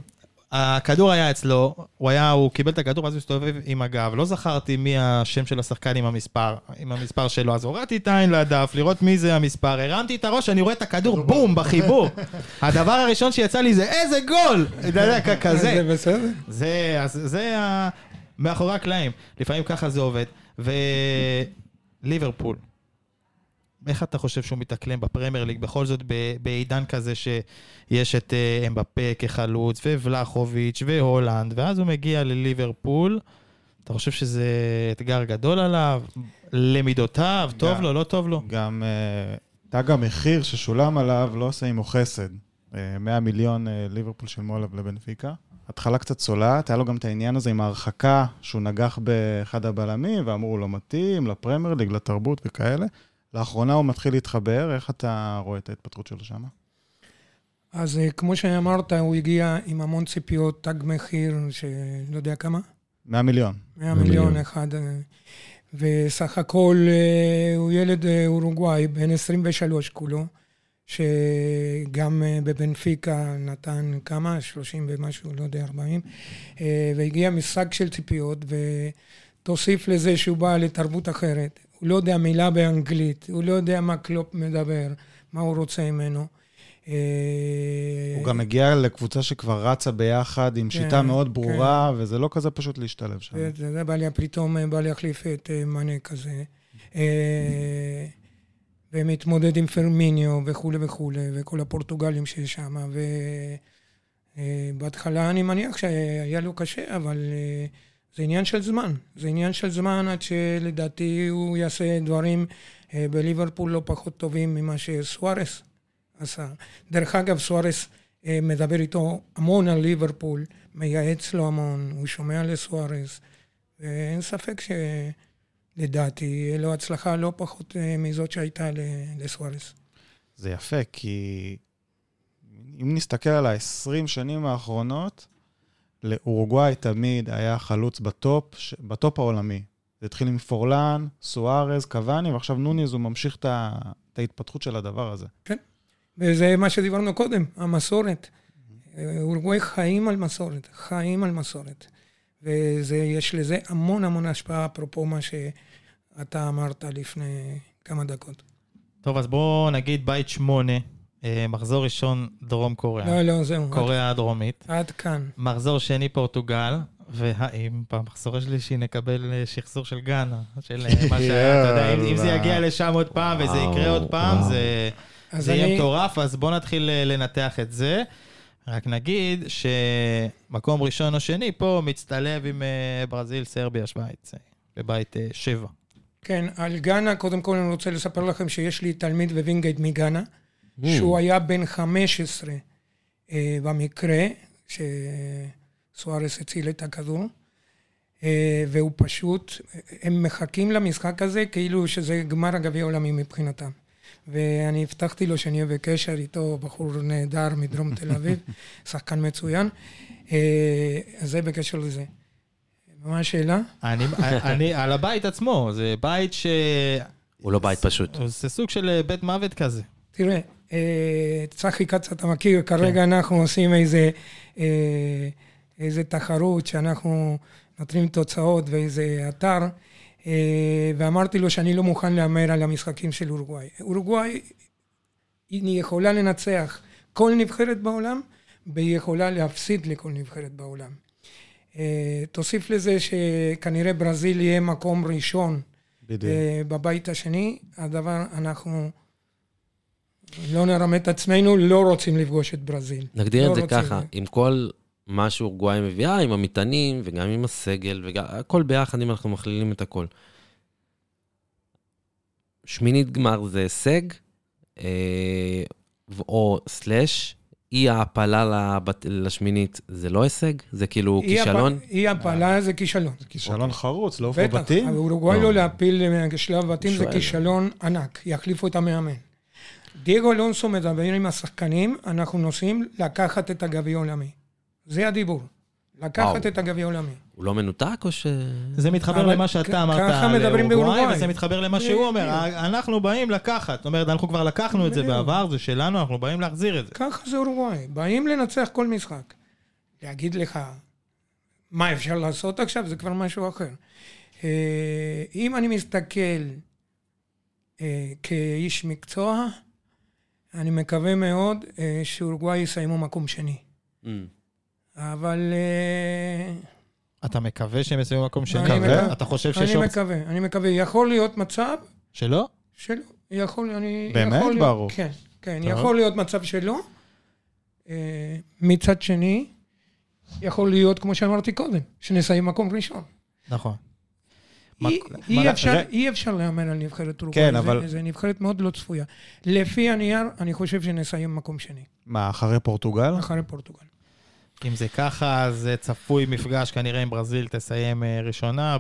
הכדור היה אצלו, הוא היה, הוא קיבל את הכדור, אז הוא הסתובב עם הגב. לא זכרתי מי השם של השחקן עם המספר, עם המספר שלו. אז הורדתי את העין לדף, לראות מי זה המספר. הרמתי את הראש, אני רואה את הכדור, בום, בחיבור. הדבר הראשון שיצא לי זה, איזה גול! אתה יודע, כזה. זה בסדר. זה, אז זה ה... מאחורי הקלעים. לפעמים ככה זה עובד. וליברפול, איך אתה חושב שהוא מתאקלם בפרמייר ליג? בכל זאת, בעידן כזה שיש את אה, אמבפה כחלוץ, ובלחוביץ', והולנד, ואז הוא מגיע לליברפול. אתה חושב שזה אתגר גדול עליו? למידותיו? טוב גם. לו, לא טוב לו? גם אה, תג המחיר ששולם עליו לא עושה עמו חסד. אה, 100 מיליון אה, ליברפול שילמו עליו לבנפיקה. התחלה קצת צולעת, היה לו גם את העניין הזה עם ההרחקה, שהוא נגח באחד הבלמים, ואמרו הוא לא מתאים, לפרמייר ליג, לתרבות וכאלה. לאחרונה הוא מתחיל להתחבר, איך אתה רואה את ההתפטרות שלו שם? אז אה, כמו שאמרת, הוא הגיע עם המון ציפיות, תג מחיר, שלא יודע כמה, 100 מיליון. 100 מיליון. אחד. אה, וסך הכל אה, הוא ילד אורוגוואי, בן 23 כולו, שגם בבנפיקה נתן כמה, 30 ומשהו, לא יודע, 40, אה, והגיע משחק של ציפיות, ותוסיף לזה שהוא בא לתרבות אחרת. הוא לא יודע מילה באנגלית, הוא לא יודע מה קלופ מדבר, מה הוא רוצה ממנו. אה, הוא גם הגיע לקבוצה שכבר רצה ביחד עם כן, שיטה מאוד ברורה, וזה לא כזה פשוט להשתלב שם. זה זה בא לי, פתאום אה, בא להחליף את אה, מאנה כזה. ומתמודד עם פרמיניו וכולי וכולי, וכל הפורטוגלים שיש שם. ובהתחלה אני מניח שהיה לו קשה, אבל זה עניין של זמן. זה עניין של זמן עד שלדעתי הוא יעשה דברים אה, בליברפול לא פחות טובים ממה שסוארס עשה. דרך אגב, סוארס אה, מדבר איתו המון על ליברפול, מייעץ לו המון, הוא שומע לסוארס, ואין ספק שלדעתי יהיה לו הצלחה לא פחות אה, מזאת שהייתה לסוארס. זה יפה, כי אם נסתכל על ה-20 שנים האחרונות, לאורוגוואי תמיד היה חלוץ ב top, ש- ב top העולמי. זה התחיל עם פורלן, סוארז, קבאני, ועכשיו נוניז, הוא ממשיך את ה- את ההתפתחות של הדבר הזה. וזה מה שדיברנו קודם, המסורת. אורוגוואי חיים על מסורת, חיים על מסורת. ויש לזה המון המון השפעה, אפרופו מה שאתה אמרת לפני כמה דקות. טוב, אז בואו נגיד בית שמונה, מחזור ראשון דרום קוריאה. לא, לא, זהו. עד- קוריאה הדרומית. עד כאן. מחזור שני פורטוגל, והאם במחזור השלישי נקבל אה, שחזור של גאנה, של אה, מה שהיה, אתה יודע, אם- אם זה יגיע לשם עוד פעם וזה יקרה וואו, עוד פעם. זה... יהיה מטורף, אז בואו נתחיל אה, לנתח את זה. רק נגיד שמקום ראשון או שני פה מצטלב עם אה, ברזיל, סרביה, שווייץ, אה, בבית אה, שבע. כן, על גאנה, קודם כל אני רוצה לספר לכם שיש לי תלמיד בווינגייט מגאנה. שהוא היה בן 15 אה, במקרה שסוארס הציל את הכדור, אה, והוא פשוט, הם מחכים למשחק הזה כאילו שזה גמר הגביע העולמי מבחינתם. ואני הבטחתי לו שאני אהיה בקשר איתו, בחור נהדר מדרום תל אביב, שחקן מצוין. אה, זה בקשר לזה. מה השאלה? אני, אני, על הבית עצמו, זה בית ש... הוא לא בית פשוט. זה סוג של בית מוות כזה. תראה, אה, צחי כץ, אתה מכיר, כרגע אנחנו עושים איזה, אה, איזה תחרות שאנחנו נותנים תוצאות ואיזה אתר, אה, ואמרתי לו שאני לא מוכן להמר על המשחקים של אורוגוואי. אורוגוואי, היא יכולה לנצח כל נבחרת בעולם, והיא יכולה להפסיד לכל נבחרת בעולם. אה, תוסיף לזה שכנראה ברזיל יהיה מקום ראשון בדיוק. אה, בבית השני, הדבר, אנחנו לא נרמה את עצמנו, לא רוצים לפגוש את ברזיל. נגדיר לא את זה. ככה, עם כל מה שאורוגוואי מביאה, עם המטענים וגם עם הסגל, והכל ביחד, אם אנחנו מכלילים את הכל. שמינית גמר זה הישג, אה, או סלאש, אי העפלה לבת- לשמינית זה לא הישג? זה כאילו אי הפ- כישלון? אי הפעלה זה כישלון. כישלון חרוץ, לעוף בטח, בבתים. אורוגוואי לא. לא להפיל לשלב בתים זה שואל. כישלון ענק, יחליפו את המאמן. דייגו אלונסו מדבר עם השחקנים, אנחנו נוסעים לקחת את הגביע העולמי. זה הדיבור. לקחת וואו. את הגביע העולמי. הוא לא מנותק או ש... זה מתחבר למה שאתה אמרת ככה על מדברים אורוגוואי, באורוגוואי. וזה מתחבר למה שהוא אומר. אנחנו באים לקחת. זאת אומרת, אנחנו כבר לקחנו את זה. בעבר, זה שלנו, אנחנו באים להחזיר את זה. ככה זה אורוגוואי, באים לנצח כל משחק. להגיד לך מה אפשר לעשות עכשיו, זה כבר משהו אחר. אה, אם אני מסתכל אה, כאיש מקצוע, אני מקווה מאוד אה, שאורוגוואי יסיימו מקום שני. Mm. אבל אה, אתה מקווה שהם יסיימו מקום שני? אני מקווה. אתה חושב שיש אני מקווה, אני מקווה. יכול להיות מצב שלא? שלא. יכול, אני... באמת? יכול להיות, ברור. כן, כן. טוב. יכול להיות מצב שלא. אה, מצד שני, יכול להיות, כמו שאמרתי קודם, שנסיים מקום ראשון. נכון. אי, מה- אי, מה- אפשר, ר- אי אפשר להמר על נבחרת אורוגוואי. כן, זה- אבל- זה נבחרת מאוד לא צפויה. לפי הנייר, אני חושב שנסיים מקום שני, מה, אחרי פורטוגל? אחרי פורטוגל. אם זה ככה, אז אה, צפוי מפגש כנראה עם ברזיל תסיים אה, ראשונה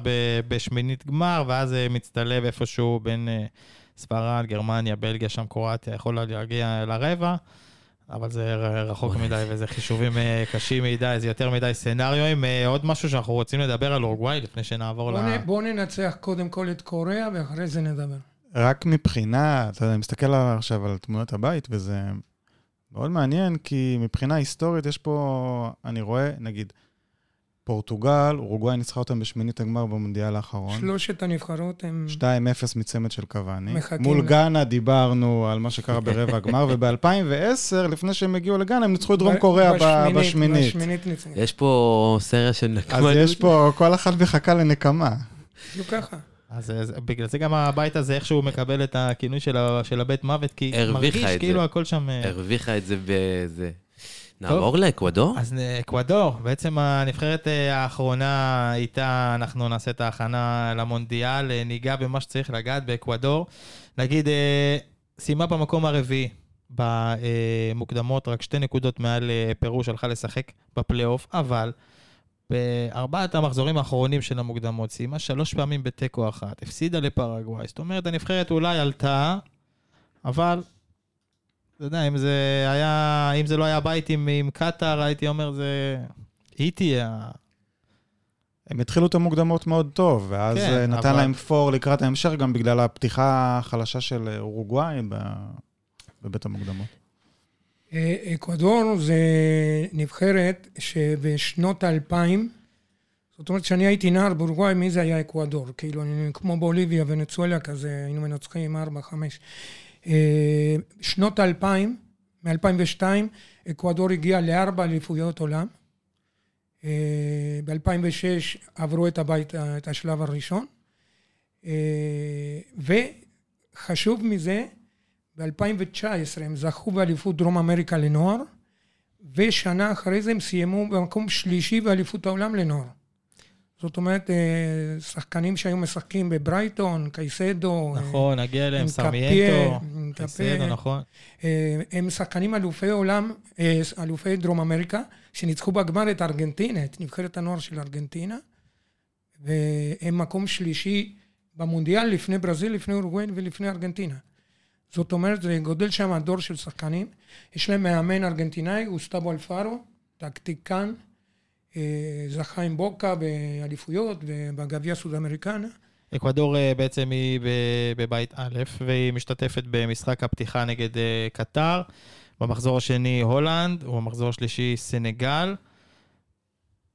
בשמינית גמר, ואז זה מצטלב איפשהו בין אה, ספרד, גרמניה, בלגיה, שם קרואטיה, יכול להגיע לרבע, אבל זה רחוק מדי וזה חישובים אה, קשים מדי, זה יותר מדי סצנריואים. אה, עוד משהו שאנחנו רוצים לדבר על אורוגוואי לפני שנעבור ל... בואו ננצח קודם כל את קוריאה, ואחרי זה נדבר. רק מבחינה, אתה יודע, אני מסתכל עכשיו על תמונות הבית, וזה מאוד מעניין, כי מבחינה היסטורית יש פה, אני רואה, נגיד, פורטוגל, אורוגוואי ניצחה אותם בשמינית הגמר במונדיאל האחרון. שלושת הנבחרות הם... 2-0 מצמד של קוואני. מחכים מול גאנה דיברנו על מה שקרה ברבע הגמר, וב-2010, לפני שהם הגיעו לגאנה, הם ניצחו את דרום קוריאה בשמינית, בשמינית. ניצחו. יש פה סריה של אז נקמנות. יש פה, כל אחת מחכה לנקמה. בדיוק ככה. אז אז בגלל זה גם הבית הזה איכשהו מקבל את הכינוי של הבית מוות, כי מרגיש את זה. כאילו הכל שם... אה, הרוויחה את זה בזה. נעבור לאקוודור? אז אה, אקוודור, בעצם הנבחרת אה, האחרונה איתה אנחנו נעשה את ההכנה למונדיאל, אה, ניגע במה שצריך לגעת באקוודור. נגיד, סיימה במקום הרביעי במוקדמות, רק שתי נקודות מעל פרו שהלכה לשחק בפלייאוף, אבל בארבעת המחזורים האחרונים של המוקדמות, סיימה שלוש פעמים בתיקו אחת, הפסידה לפרגוואי. זאת אומרת, הנבחרת אולי עלתה, אבל אתה יודע, אם זה היה, אם זה לא היה בית עם, עם קטאר, הייתי אומר, זה... היא תהיה... הם התחילו את המוקדמות מאוד טוב, ואז כן, כן, נתן אבל- להם פור לקראת ההמשך, גם בגלל הפתיחה החלשה של אורוגוואי ב- בבית המוקדמות. אה, אקוודור זה נבחרת שבשנות האלפיים, זאת אומרת, כשאני הייתי נער באורוגוואי, מי זה היה אקוודור? כאילו, אני, כמו בוליביה, ונצואלה כזה, היינו מנצחים 4-5. אה, שנות האלפיים, מ-2002, אקוודור הגיעה לארבע אליפויות עולם. ב-2006 עברו את הבית, את השלב הראשון. אה, וחשוב מזה, ב-2019 הם זכו באליפות דרום אמריקה לנוער, ושנה אחרי זה הם סיימו במקום שלישי באליפות העולם לנוער. זאת אומרת, אה, שחקנים שהיו משחקים בברייטון, קייסדו, אה, נכון, נגיע אליהם, עם קייסדו. נכון. אה, הם שחקנים אלופי עולם, אלופי דרום אמריקה, שניצחו בגמר את ארגנטינה, את נבחרת הנוער של ארגנטינה, והם מקום שלישי במונדיאל לפני ברזיל, לפני אורוגוואי ולפני ארגנטינה. זאת אומרת, זה גודל שם דור של שחקנים. יש להם מאמן ארגנטינאי, גוסטבו אלפארו, טקטיקן, זכה עם בוקה באליפויות ובגביע סודאמריקנה. אקוודור אה, בעצם היא בבית א', והיא משתתפת במשחק הפתיחה נגד אה, קטר. במחזור השני הולנד, ובמחזור השלישי סנגל.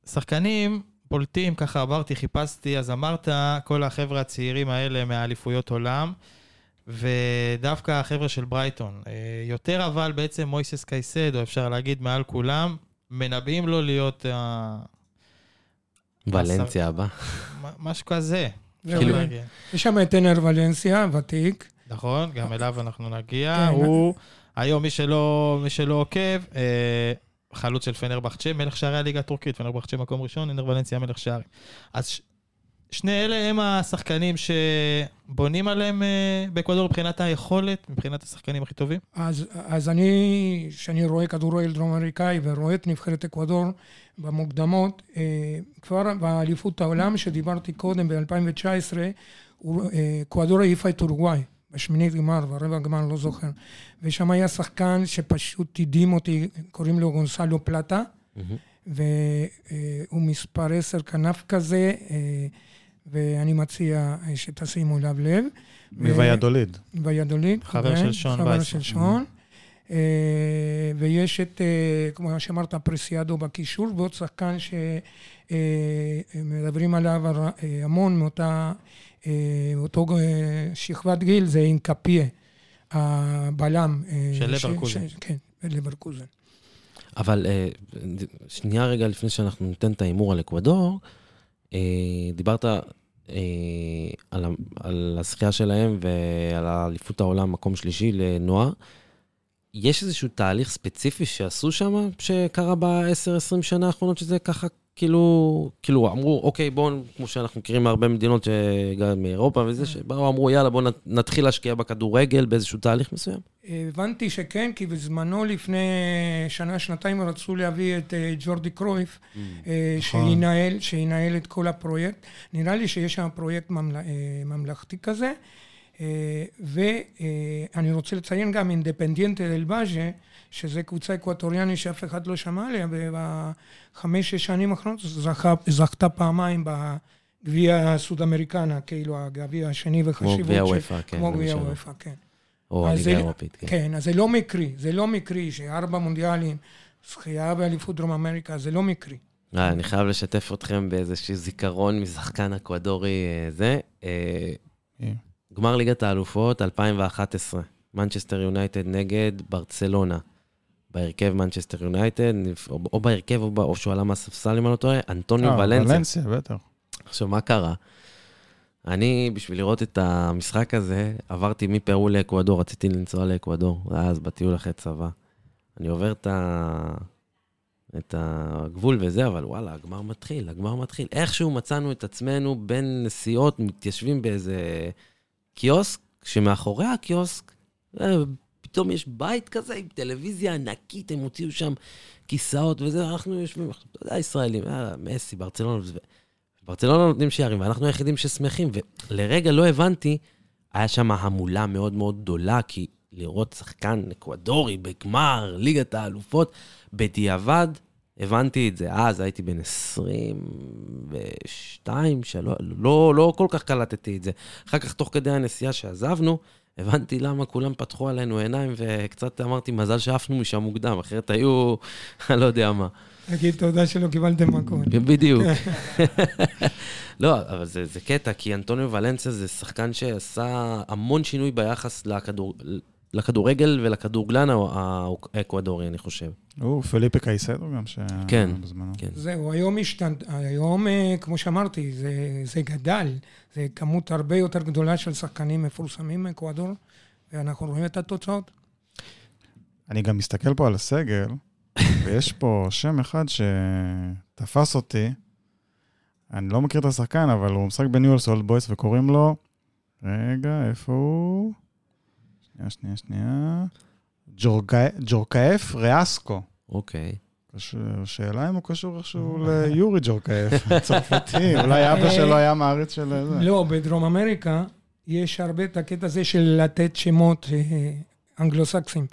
שחקנים בולטים, ככה עברתי, חיפשתי, אז אמרת, כל החבר'ה הצעירים האלה מהאליפויות עולם, ודווקא החבר'ה של ברייטון. אה, יותר אבל בעצם מויסס קייסדו, אפשר להגיד, מעל כולם, מנבאים לו להיות אה, ולנסיה הבא. משהו כזה. כן. יש שם את טנר ולנסיה, ותיק. נכון, גם אליו אנחנו נגיע. כן. הוא, היום, מי שלא, מי שלא עוקב, אה, חלוץ של פנרבחצ'ה, מלך שערי הליגה הטורקית, פנרבחצ'ה מקום ראשון, אנר ולנסיה מלך שערים. אז שני אלה הם השחקנים שבונים עליהם אה, באקוודור מבחינת היכולת, מבחינת השחקנים הכי טובים. אז, אז אני, כשאני רואה כדורגל דרום אמריקאי ורואה את נבחרת אקוודור במוקדמות, אה, כבר באליפות העולם שדיברתי קודם, ב-2019, אקוודור העיפה את אורוגוואי, בשמינית גמר, ברבע גמר, לא זוכר. ושם היה שחקן שפשוט הדהים אותי, קוראים לו גונסלו פלטה, מהמם. והוא מספר עשר כנף כזה, אה, ואני מציע שתשימו אליו לב. מוויאדוליד. ויאדוליד. חבר כן, של שון חבר וייסמן. של שון. אה, ויש את, אה, כמו שאמרת, פרסיאדו בקישור, ועוד שחקן שמדברים עליו הר- אה, המון מאותה, מאותו אה, שכבת גיל, זה אינקפיה, הבלם. של ש- לברקוזן. ש- כן, לברקוזן. אבל שנייה רגע לפני שאנחנו ניתן את ההימור על אקוודור, דיברת אה, על, הזכייה שלהם ועל האליפות העולם, מקום שלישי לנוער. יש איזשהו תהליך ספציפי שעשו שם, שקרה ב-10-20 שנה האחרונות, שזה ככה, כאילו, כאילו אמרו, אוקיי, בואו, כמו שאנחנו מכירים מהרבה מדינות, גם מאירופה וזה, שבאו, אמרו, יאללה, בואו נתחיל להשקיע בכדורגל באיזשהו תהליך מסוים. הבנתי שכן, כי בזמנו לפני שנה, שנתיים רצו להביא את אה, ג'ורדי קרויף, אה, נכון. שינהל, שינהל את כל הפרויקט. נראה לי שיש שם פרויקט ממל... אה, ממלכתי כזה. אה, ואני רוצה לציין גם אינדפנדיאנטה דל באז'ה, שזו קבוצה אקווטוריאנית שאף אחד לא שמע עליה, ובחמש-שש שנים האחרונות זכתה פעמיים גביע סוד-אמריקנה, כאילו הגביע השני כמו וחשיבות. גביע ש- וופא, כן. כמו גביע. וופא, כן. או הליגה האירופית, כן. כן, אז זה לא מקרי, זה לא מקרי שארבע מונדיאלים, זכייה באליפות דרום אמריקה, זה לא מקרי. אה, אני חייב לשתף אתכם באיזשהו זיכרון משחקן אקוודורי אה, זה. גמר ליגת האלופות 2011, מנצ'סטר יונייטד נגד ברצלונה. בהרכב מנצ'סטר יונייטד, או בהרכב או ב- או שהוא עלה מהספסל, אם אני לא טועה, אנטוניו אה, ולנסיה. ולנסיה, בטח. עכשיו, מה קרה? אני, בשביל לראות את המשחק הזה, עברתי מפרו לאקוודור, רציתי לנסוע לאקוודור, אז בטיול אחרי צבא. אני עובר את, ה... את הגבול וזה, אבל וואלה, הגמר מתחיל, הגמר מתחיל. איכשהו מצאנו את עצמנו בין נסיעות, מתיישבים באיזה קיוסק, שמאחורי הקיוסק, אה, פתאום יש בית כזה עם טלוויזיה ענקית, הם הוציאו שם כיסאות וזה, אנחנו יושבים, אתה יודע, ישראלים, אה, מסי, ברצלונה, ברצלונה נותנים שערים, ואנחנו היחידים ששמחים, ולרגע לא הבנתי, היה שם המולה מאוד מאוד גדולה, כי לראות שחקן אקוודורי בגמר ליגת האלופות, בדיעבד, הבנתי את זה. אז הייתי בן 22, 3, לא, לא כל כך קלטתי את זה. אחר כך, תוך כדי הנסיעה שעזבנו, הבנתי למה כולם פתחו עלינו עיניים, וקצת אמרתי, מזל שעפנו משם מוקדם, אחרת היו, אני לא יודע מה. תגיד תודה שלא קיבלתם מכות. בדיוק. לא, אבל זה, זה קטע, כי אנטוניו ולנסיה זה שחקן שעשה המון שינוי ביחס לכדור, לכדורגל ולכדורגלן האקוודורי, אני חושב. הוא פליפה קייסדו גם, ש... כן. בזמנו. כן. זהו, היום השתנת, היום, אה, כמו שאמרתי, זה, זה גדל. זה כמות הרבה יותר גדולה של שחקנים מפורסמים מאקוודור, ואנחנו רואים את התוצאות. אני גם מסתכל פה על הסגל, ויש פה שם אחד שתפס אותי. אני לא מכיר את השחקן, אבל הוא משחק בניולס אולד בויס וקוראים לו... רגע, איפה הוא? שנייה, שנייה, שנייה. ג'ורקאף ריאסקו. אוקיי. קשור- שאלה אם הוא קשור איכשהו ליורי ג'ורקאף, צרפתי, אולי אבא שלו היה מעריץ של זה. לא, בדרום אמריקה יש הרבה את הקטע הזה של לתת שמות אה, אנגלו-סקסים.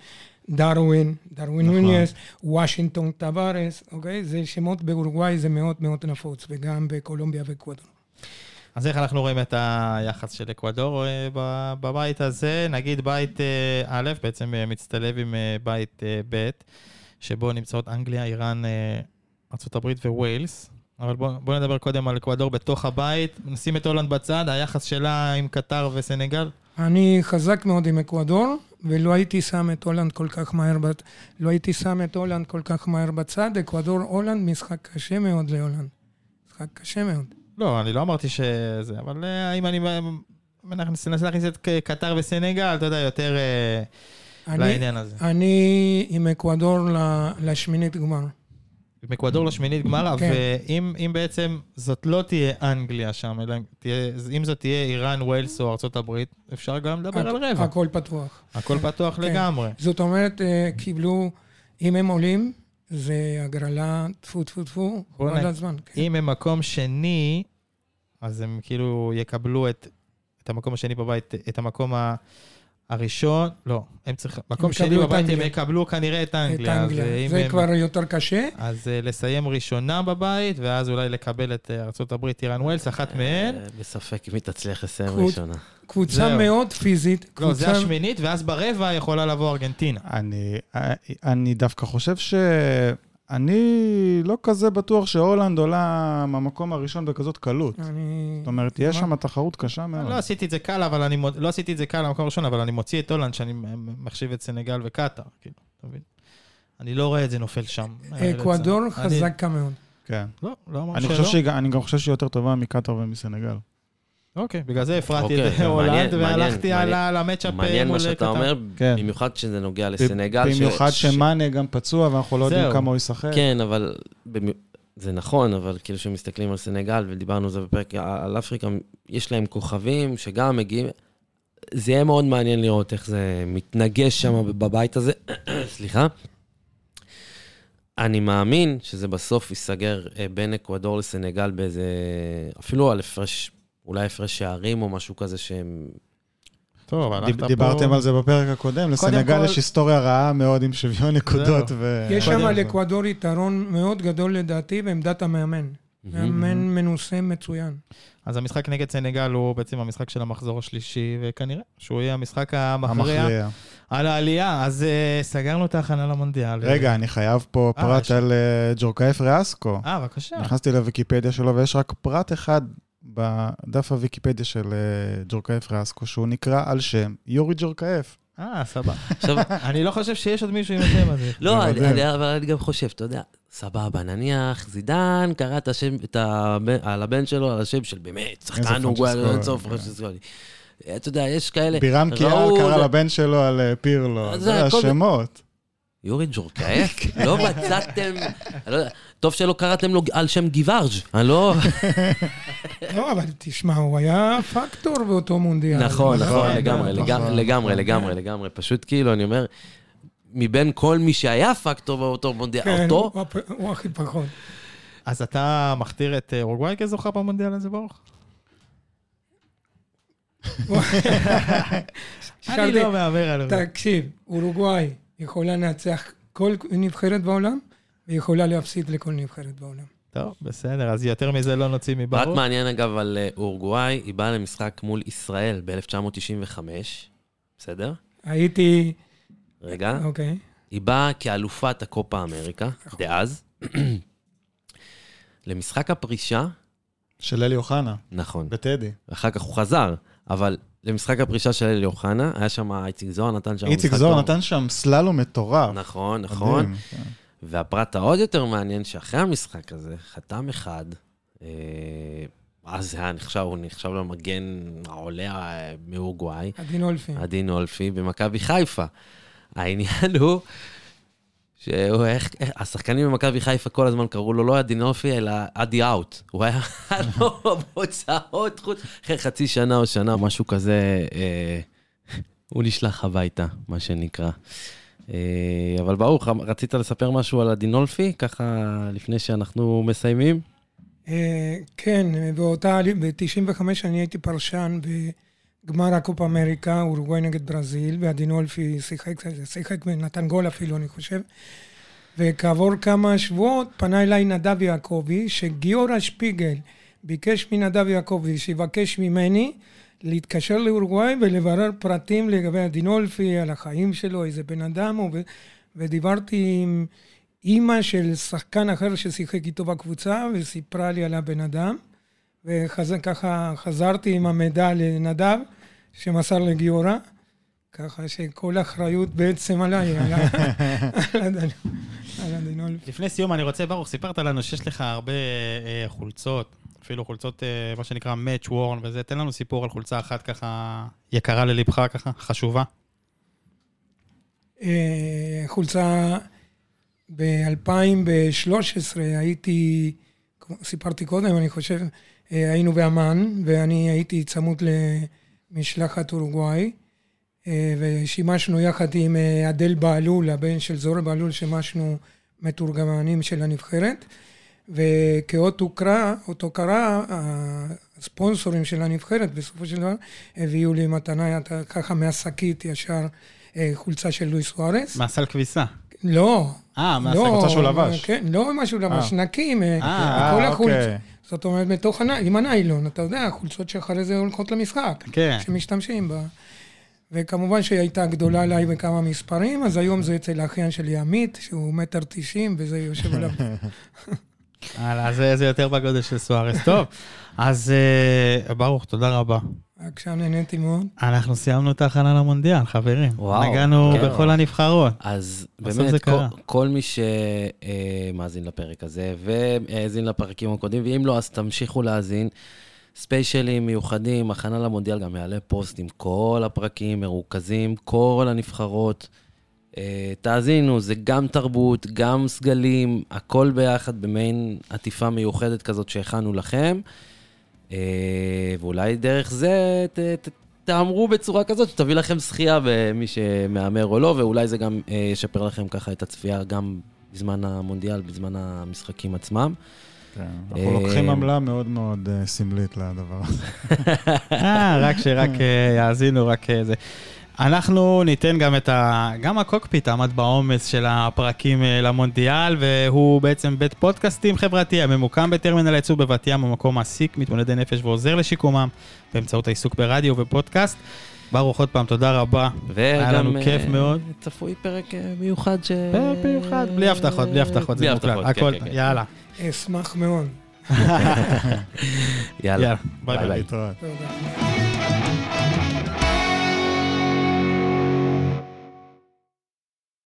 דרווין, דרווין נכון. נוניאס, וושינגטון סוארס, אוקיי? זה שמות באורוגוואי, זה מאוד מאוד נפוץ, וגם בקולומביה ואקוודור. אז איך אנחנו רואים את היחס של אקוודור אה, בבית הזה? נגיד בית אה, א', בעצם אה, מצטלב עם בית ב', שבו נמצאות אנגליה, איראן, ארה"ב וווילס. אבל בואו בוא נדבר קודם על אקוודור בתוך הבית. נשים את הולנד בצד, היחס שלה עם קטר וסנגל. אני חזק מאוד עם אקוודור, ולא הייתי שם את הולנד כל כך מהר. לא הייתי שם את הולנד כל כך מהר בצד. אקוודור, הולנד, משחק קשה מאוד להולנד. משחק קשה מאוד. לא, אני לא אמרתי שזה, אבל אה, אם אני מנסה להכניס את קטר וסנגל, אתה יודע, יותר אה, אני, לעניין הזה. אני עם אקוודור לשמינית גמר. עם אקוודור לשמינית גמר, כן. ואם אם בעצם זאת לא תהיה אנגליה שם, אלא אם תהיה- אם זאת תהיה איראן, ווילס או ארצות הברית, אפשר גם לדבר על רבע. הכל פתוח. הכל פתוח כן. לגמרי. זאת אומרת, אה, קיבלו, אם הם עולים, זה הגרלה, טפו טפו טפו, כל הזמן. כן. אם הם מקום שני, אז הם כאילו יקבלו את, את המקום השני בבית, את המקום ה... הראשון, לא, הם צריכים, מקום שני את בבית, הם. יקבלו כנראה את את אנגליה. אז, אנגליה. אה, זה הם- כבר יותר קשה. אז אה, לסיים ראשונה בבית, ואז אולי לקבל את אה, ארה"ב, איראן ווילס, אחת מהן. בספק אם היא תצליח לסיים קבוצ- ראשונה. קבוצה זהו. מאוד פיזית. לא, זה קבוצה- השמינית, ואז ברבע יכולה לבוא ארגנטינה. אני, אני דווקא חושב ש... אני לא כזה בטוח שהולנד עולה מהמקום הראשון בכזאת קלות. אני... זאת אומרת, יש? שם תחרות קשה מאוד. לא עשיתי את זה קל, אבל אני, לא עשיתי את זה קל למקום הראשון, אבל אני מוציא את הולנד, שאני מחשיב את סנגל וקטאר, כאילו, אתה מבין? אני לא רואה את זה נופל שם. אקוודור אני- חזקה מאוד. כן. לא, לא אמר אני שלא. אני גם חושב שהיא יותר טובה מקטאר ומסנגל. אוקיי, בגלל זה הפרעתי אוקיי, את הולנד, והלכתי על מעניין. ה- על המצ'אפ מעניין מול מה שאתה. אומר, כן. במיוחד כשזה נוגע לסנגל. במיוחד שמאנה גם פצוע ואנחנו לא יודעים. כמה הוא ישחק. כן, אבל זה נכון, אבל כאילו כשמסתכלים על סנגל, ודיברנו על זה בפרק על אפריקה, יש להם כוכבים שגם מגיעים... זה יהיה מאוד מעניין לראות איך זה מתנגש שם בבית הזה. סליחה. אני מאמין שזה בסוף ייסגר אה, בין אקוודור לסנגל באיזה... אפילו על הפרש, אולי הפרש שערים או משהו כזה שהם... טוב, הלכת דיב- פה... דיברתם על זה בפרק הקודם, לסנגל יש היסטוריה רעה מאוד עם שוויון נקודות. ו... יש שם כל. לאקוודור יתרון מאוד גדול לדעתי בעמדת המאמן. מאמן מנוסה מצוין. אז המשחק נגד סנגל הוא בעצם המשחק של המחזור השלישי, וכנראה שהוא יהיה המשחק המכריע. על העלייה. אז uh, סגרנו את ההכנה למונדיאל. רגע, אני חייב פה אה, פרט על אה, ג'ורקאף ריאסקו. אה, בבקשה. נכנסתי לוויקיפדיה שלו, ויש רק פרט אחד בדף הוויקיפדיה של אה, ג'ורקאף ריאסקו, שהוא נקרא על שם יורי ג'ורקאף. אה, סבבה. עכשיו, אני לא חושב שיש עוד מישהו עם השם הזה. לא, אבל אני גם חושב, אתה יודע, סבבה, נניח זידן קרא את השם, את הבן, על הבן שלו, על השם של באמת, שחקן הוא עד סוף כן. פרנצ'סקוני. אתה יודע, יש כאלה... בירם קיאל קרא לבן שלו על אה, פירלו, אז זה השמות. יורי ג'ורקאף? לא מצאתם... טוב שלא קראתם לו על שם גיברג', אני לא... לא, אבל תשמע, הוא היה פקטור באותו מונדיאל. נכון, נכון, נכון, לגמרי, נכון, לגמרי, נכון. לגמרי, לגמרי, לגמרי. פשוט כאילו, אני אומר, מבין כל מי שהיה פקטור באותו מונדיאל, כן, אותו... הפ- הוא הכי פחות. אז אתה מכתיר את אה, אורוגוואי כזוכה במונדיאל הזה, ברוך? אני לא מהמר על זה. תקשיב, אורוגוואי יכולה לנצח כל נבחרת בעולם, ויכולה להפסיד לכל נבחרת בעולם. טוב, בסדר, אז יותר מזה לא נוציא רק מברוך. מעניין אגב על אה, אורוגוואי, היא באה למשחק מול ישראל ב-1995, בסדר? הייתי, רגע. אוקיי, היא באה כאלופת הקופה אמריקה, דאז. למשחק הפרישה, של אלי אוחנה, נכון, בטדי. אחר כך הוא חזר, אבל למשחק הפרישה של אלי אוחנה, היה שם איציק זוהר, נתן שם איציק משחק זוהר טוב. נתן שם סללום מטורף. נכון, נכון. מדהים, כן. והפרט העוד יותר מעניין, שאחרי המשחק הזה, חתם אחד, אה, אז היה נחשב, הוא נחשב למגן העולה אה, מאורוגוואי, עדין אולפי. עדין אולפי במכבי חיפה. העניין הוא שהוא, איך, איך- השחקנים במכבי חיפה כל הזמן קראו לו לא עדין אולפי, אלא עדי אאוט. הוא היה היה לו בהוצאות חוץ, אחרי חצי שנה או שנה, משהו כזה, אה, הוא נשלח הביתה, מה שנקרא. אה, אבל ברוך, רצית לספר משהו על עדין אולפי, ככה לפני שאנחנו מסיימים? אה, כן, באותה, ב-95 אני הייתי פרשן בגמר הקופה אמריקה, אורוגוואי נגד ברזיל, ועדין אולפי שיחק, שיחק ונתן גול אפילו, אני חושב. וכעבור כמה שבועות פנה אליי נדב יעקבי, שגיורא שפיגל ביקש מנדב יעקבי שיבקש ממני להתקשר לאורוגוואי ולברר פרטים לגבי הדינולפי, על החיים שלו, איזה בן אדם הוא, ו- ודיברתי עם אימא של שחקן אחר ששיחק איתו בקבוצה, וסיפרה לי על הבן אדם, וככה חזרתי עם המידע לנדב, שמסר לגיורא, ככה שכל האחריות בעצם עליי, על על הדינולפי. לפני סיום, אני רוצה, ברוך, סיפרת לנו שיש לך הרבה אה, חולצות, אפילו חולצות, אה, מה שנקרא match worn וזה. תן לנו סיפור על חולצה אחת ככה יקרה ללבך, ככה, חשובה. אה, חולצה ב-2013 הייתי, סיפרתי קודם, אני חושב, אה, היינו באמ"ן, ואני הייתי צמוד למשלחת אורוגוואי, ושימשנו יחד עם אדל בהלול, הבן של זוהר בהלול, שימשנו מתורגמנים של הנבחרת, וכאות הוקרה, הספונסורים של הנבחרת בסופו של דבר הביאו לי מתנה, ככה מהשקית ישר אה, חולצה של לואיס סוארס. מהסל כביסה. לא. אה, מהסל לא, שהוא לבש. כן, לא מה שהוא לבש, נקים. אה, אה, כל אה, החולצות. אוקיי. זאת אומרת, בתוך הניילון, עם הניילון, אתה יודע, החולצות שאחרי זה הולכות למשחק, כן. שמשתמשים בה. וכמובן שהיא הייתה גדולה עליי בכמה מספרים, אז היום זה אצל האחיין שלי עמית, שהוא מטר תשעים, וזה יושב עליו. הלאה, זה זה יותר בגודל של סוארס. טוב, אז אה, ברוך, תודה רבה. עכשיו נהניתי מאוד. אנחנו סיימנו את ההכנה למונדיאל, חברים. וואו, נגענו כן. בכל הנבחרות. אז באמת, כל. כל מי שמאזין לפרק הזה, והאזין לפרקים הקודמים, ואם לא, אז תמשיכו להאזין. ספיישלים מיוחדים, הכנה למונדיאל, גם יעלה פוסט עם כל הפרקים מרוכזים, כל הנבחרות. אה, תאזינו, זה גם תרבות, גם סגלים, הכל ביחד במעין עטיפה מיוחדת כזאת שהכנו לכם. אה, ואולי דרך זה ת, ת, תהמרו בצורה כזאת שתביא לכם זכייה במי שמהמר או לא, ואולי זה גם אה, ישפר לכם ככה את הצפייה גם בזמן המונדיאל, בזמן המשחקים עצמם. כן, אנחנו לוקחים עמלה מאוד מאוד סמלית לדבר הזה. רק שרק יאזינו, רק זה. אנחנו ניתן גם את ה... גם הקוקפיט עמד בעומס של הפרקים אה, למונדיאל, והוא בעצם בית פודקאסטים חברתי הממוקם בטרמינל הייצור בבת ים, המקום מעסיק מתמודדי נפש ועוזר לשיקומם באמצעות העיסוק ברדיו ופודקאסט. ברוך, עוד פעם, תודה רבה. היה לנו כיף אה, מאוד. צפוי פרק אה, מיוחד ש... פרק מיוחד, בלי הבטחות, בלי הבטחות, בלי זה מוקלט. הבטחות, כן, הכל, כן, כן. יאללה. אשמח מאוד. יאללה. יאללה, ביי ביי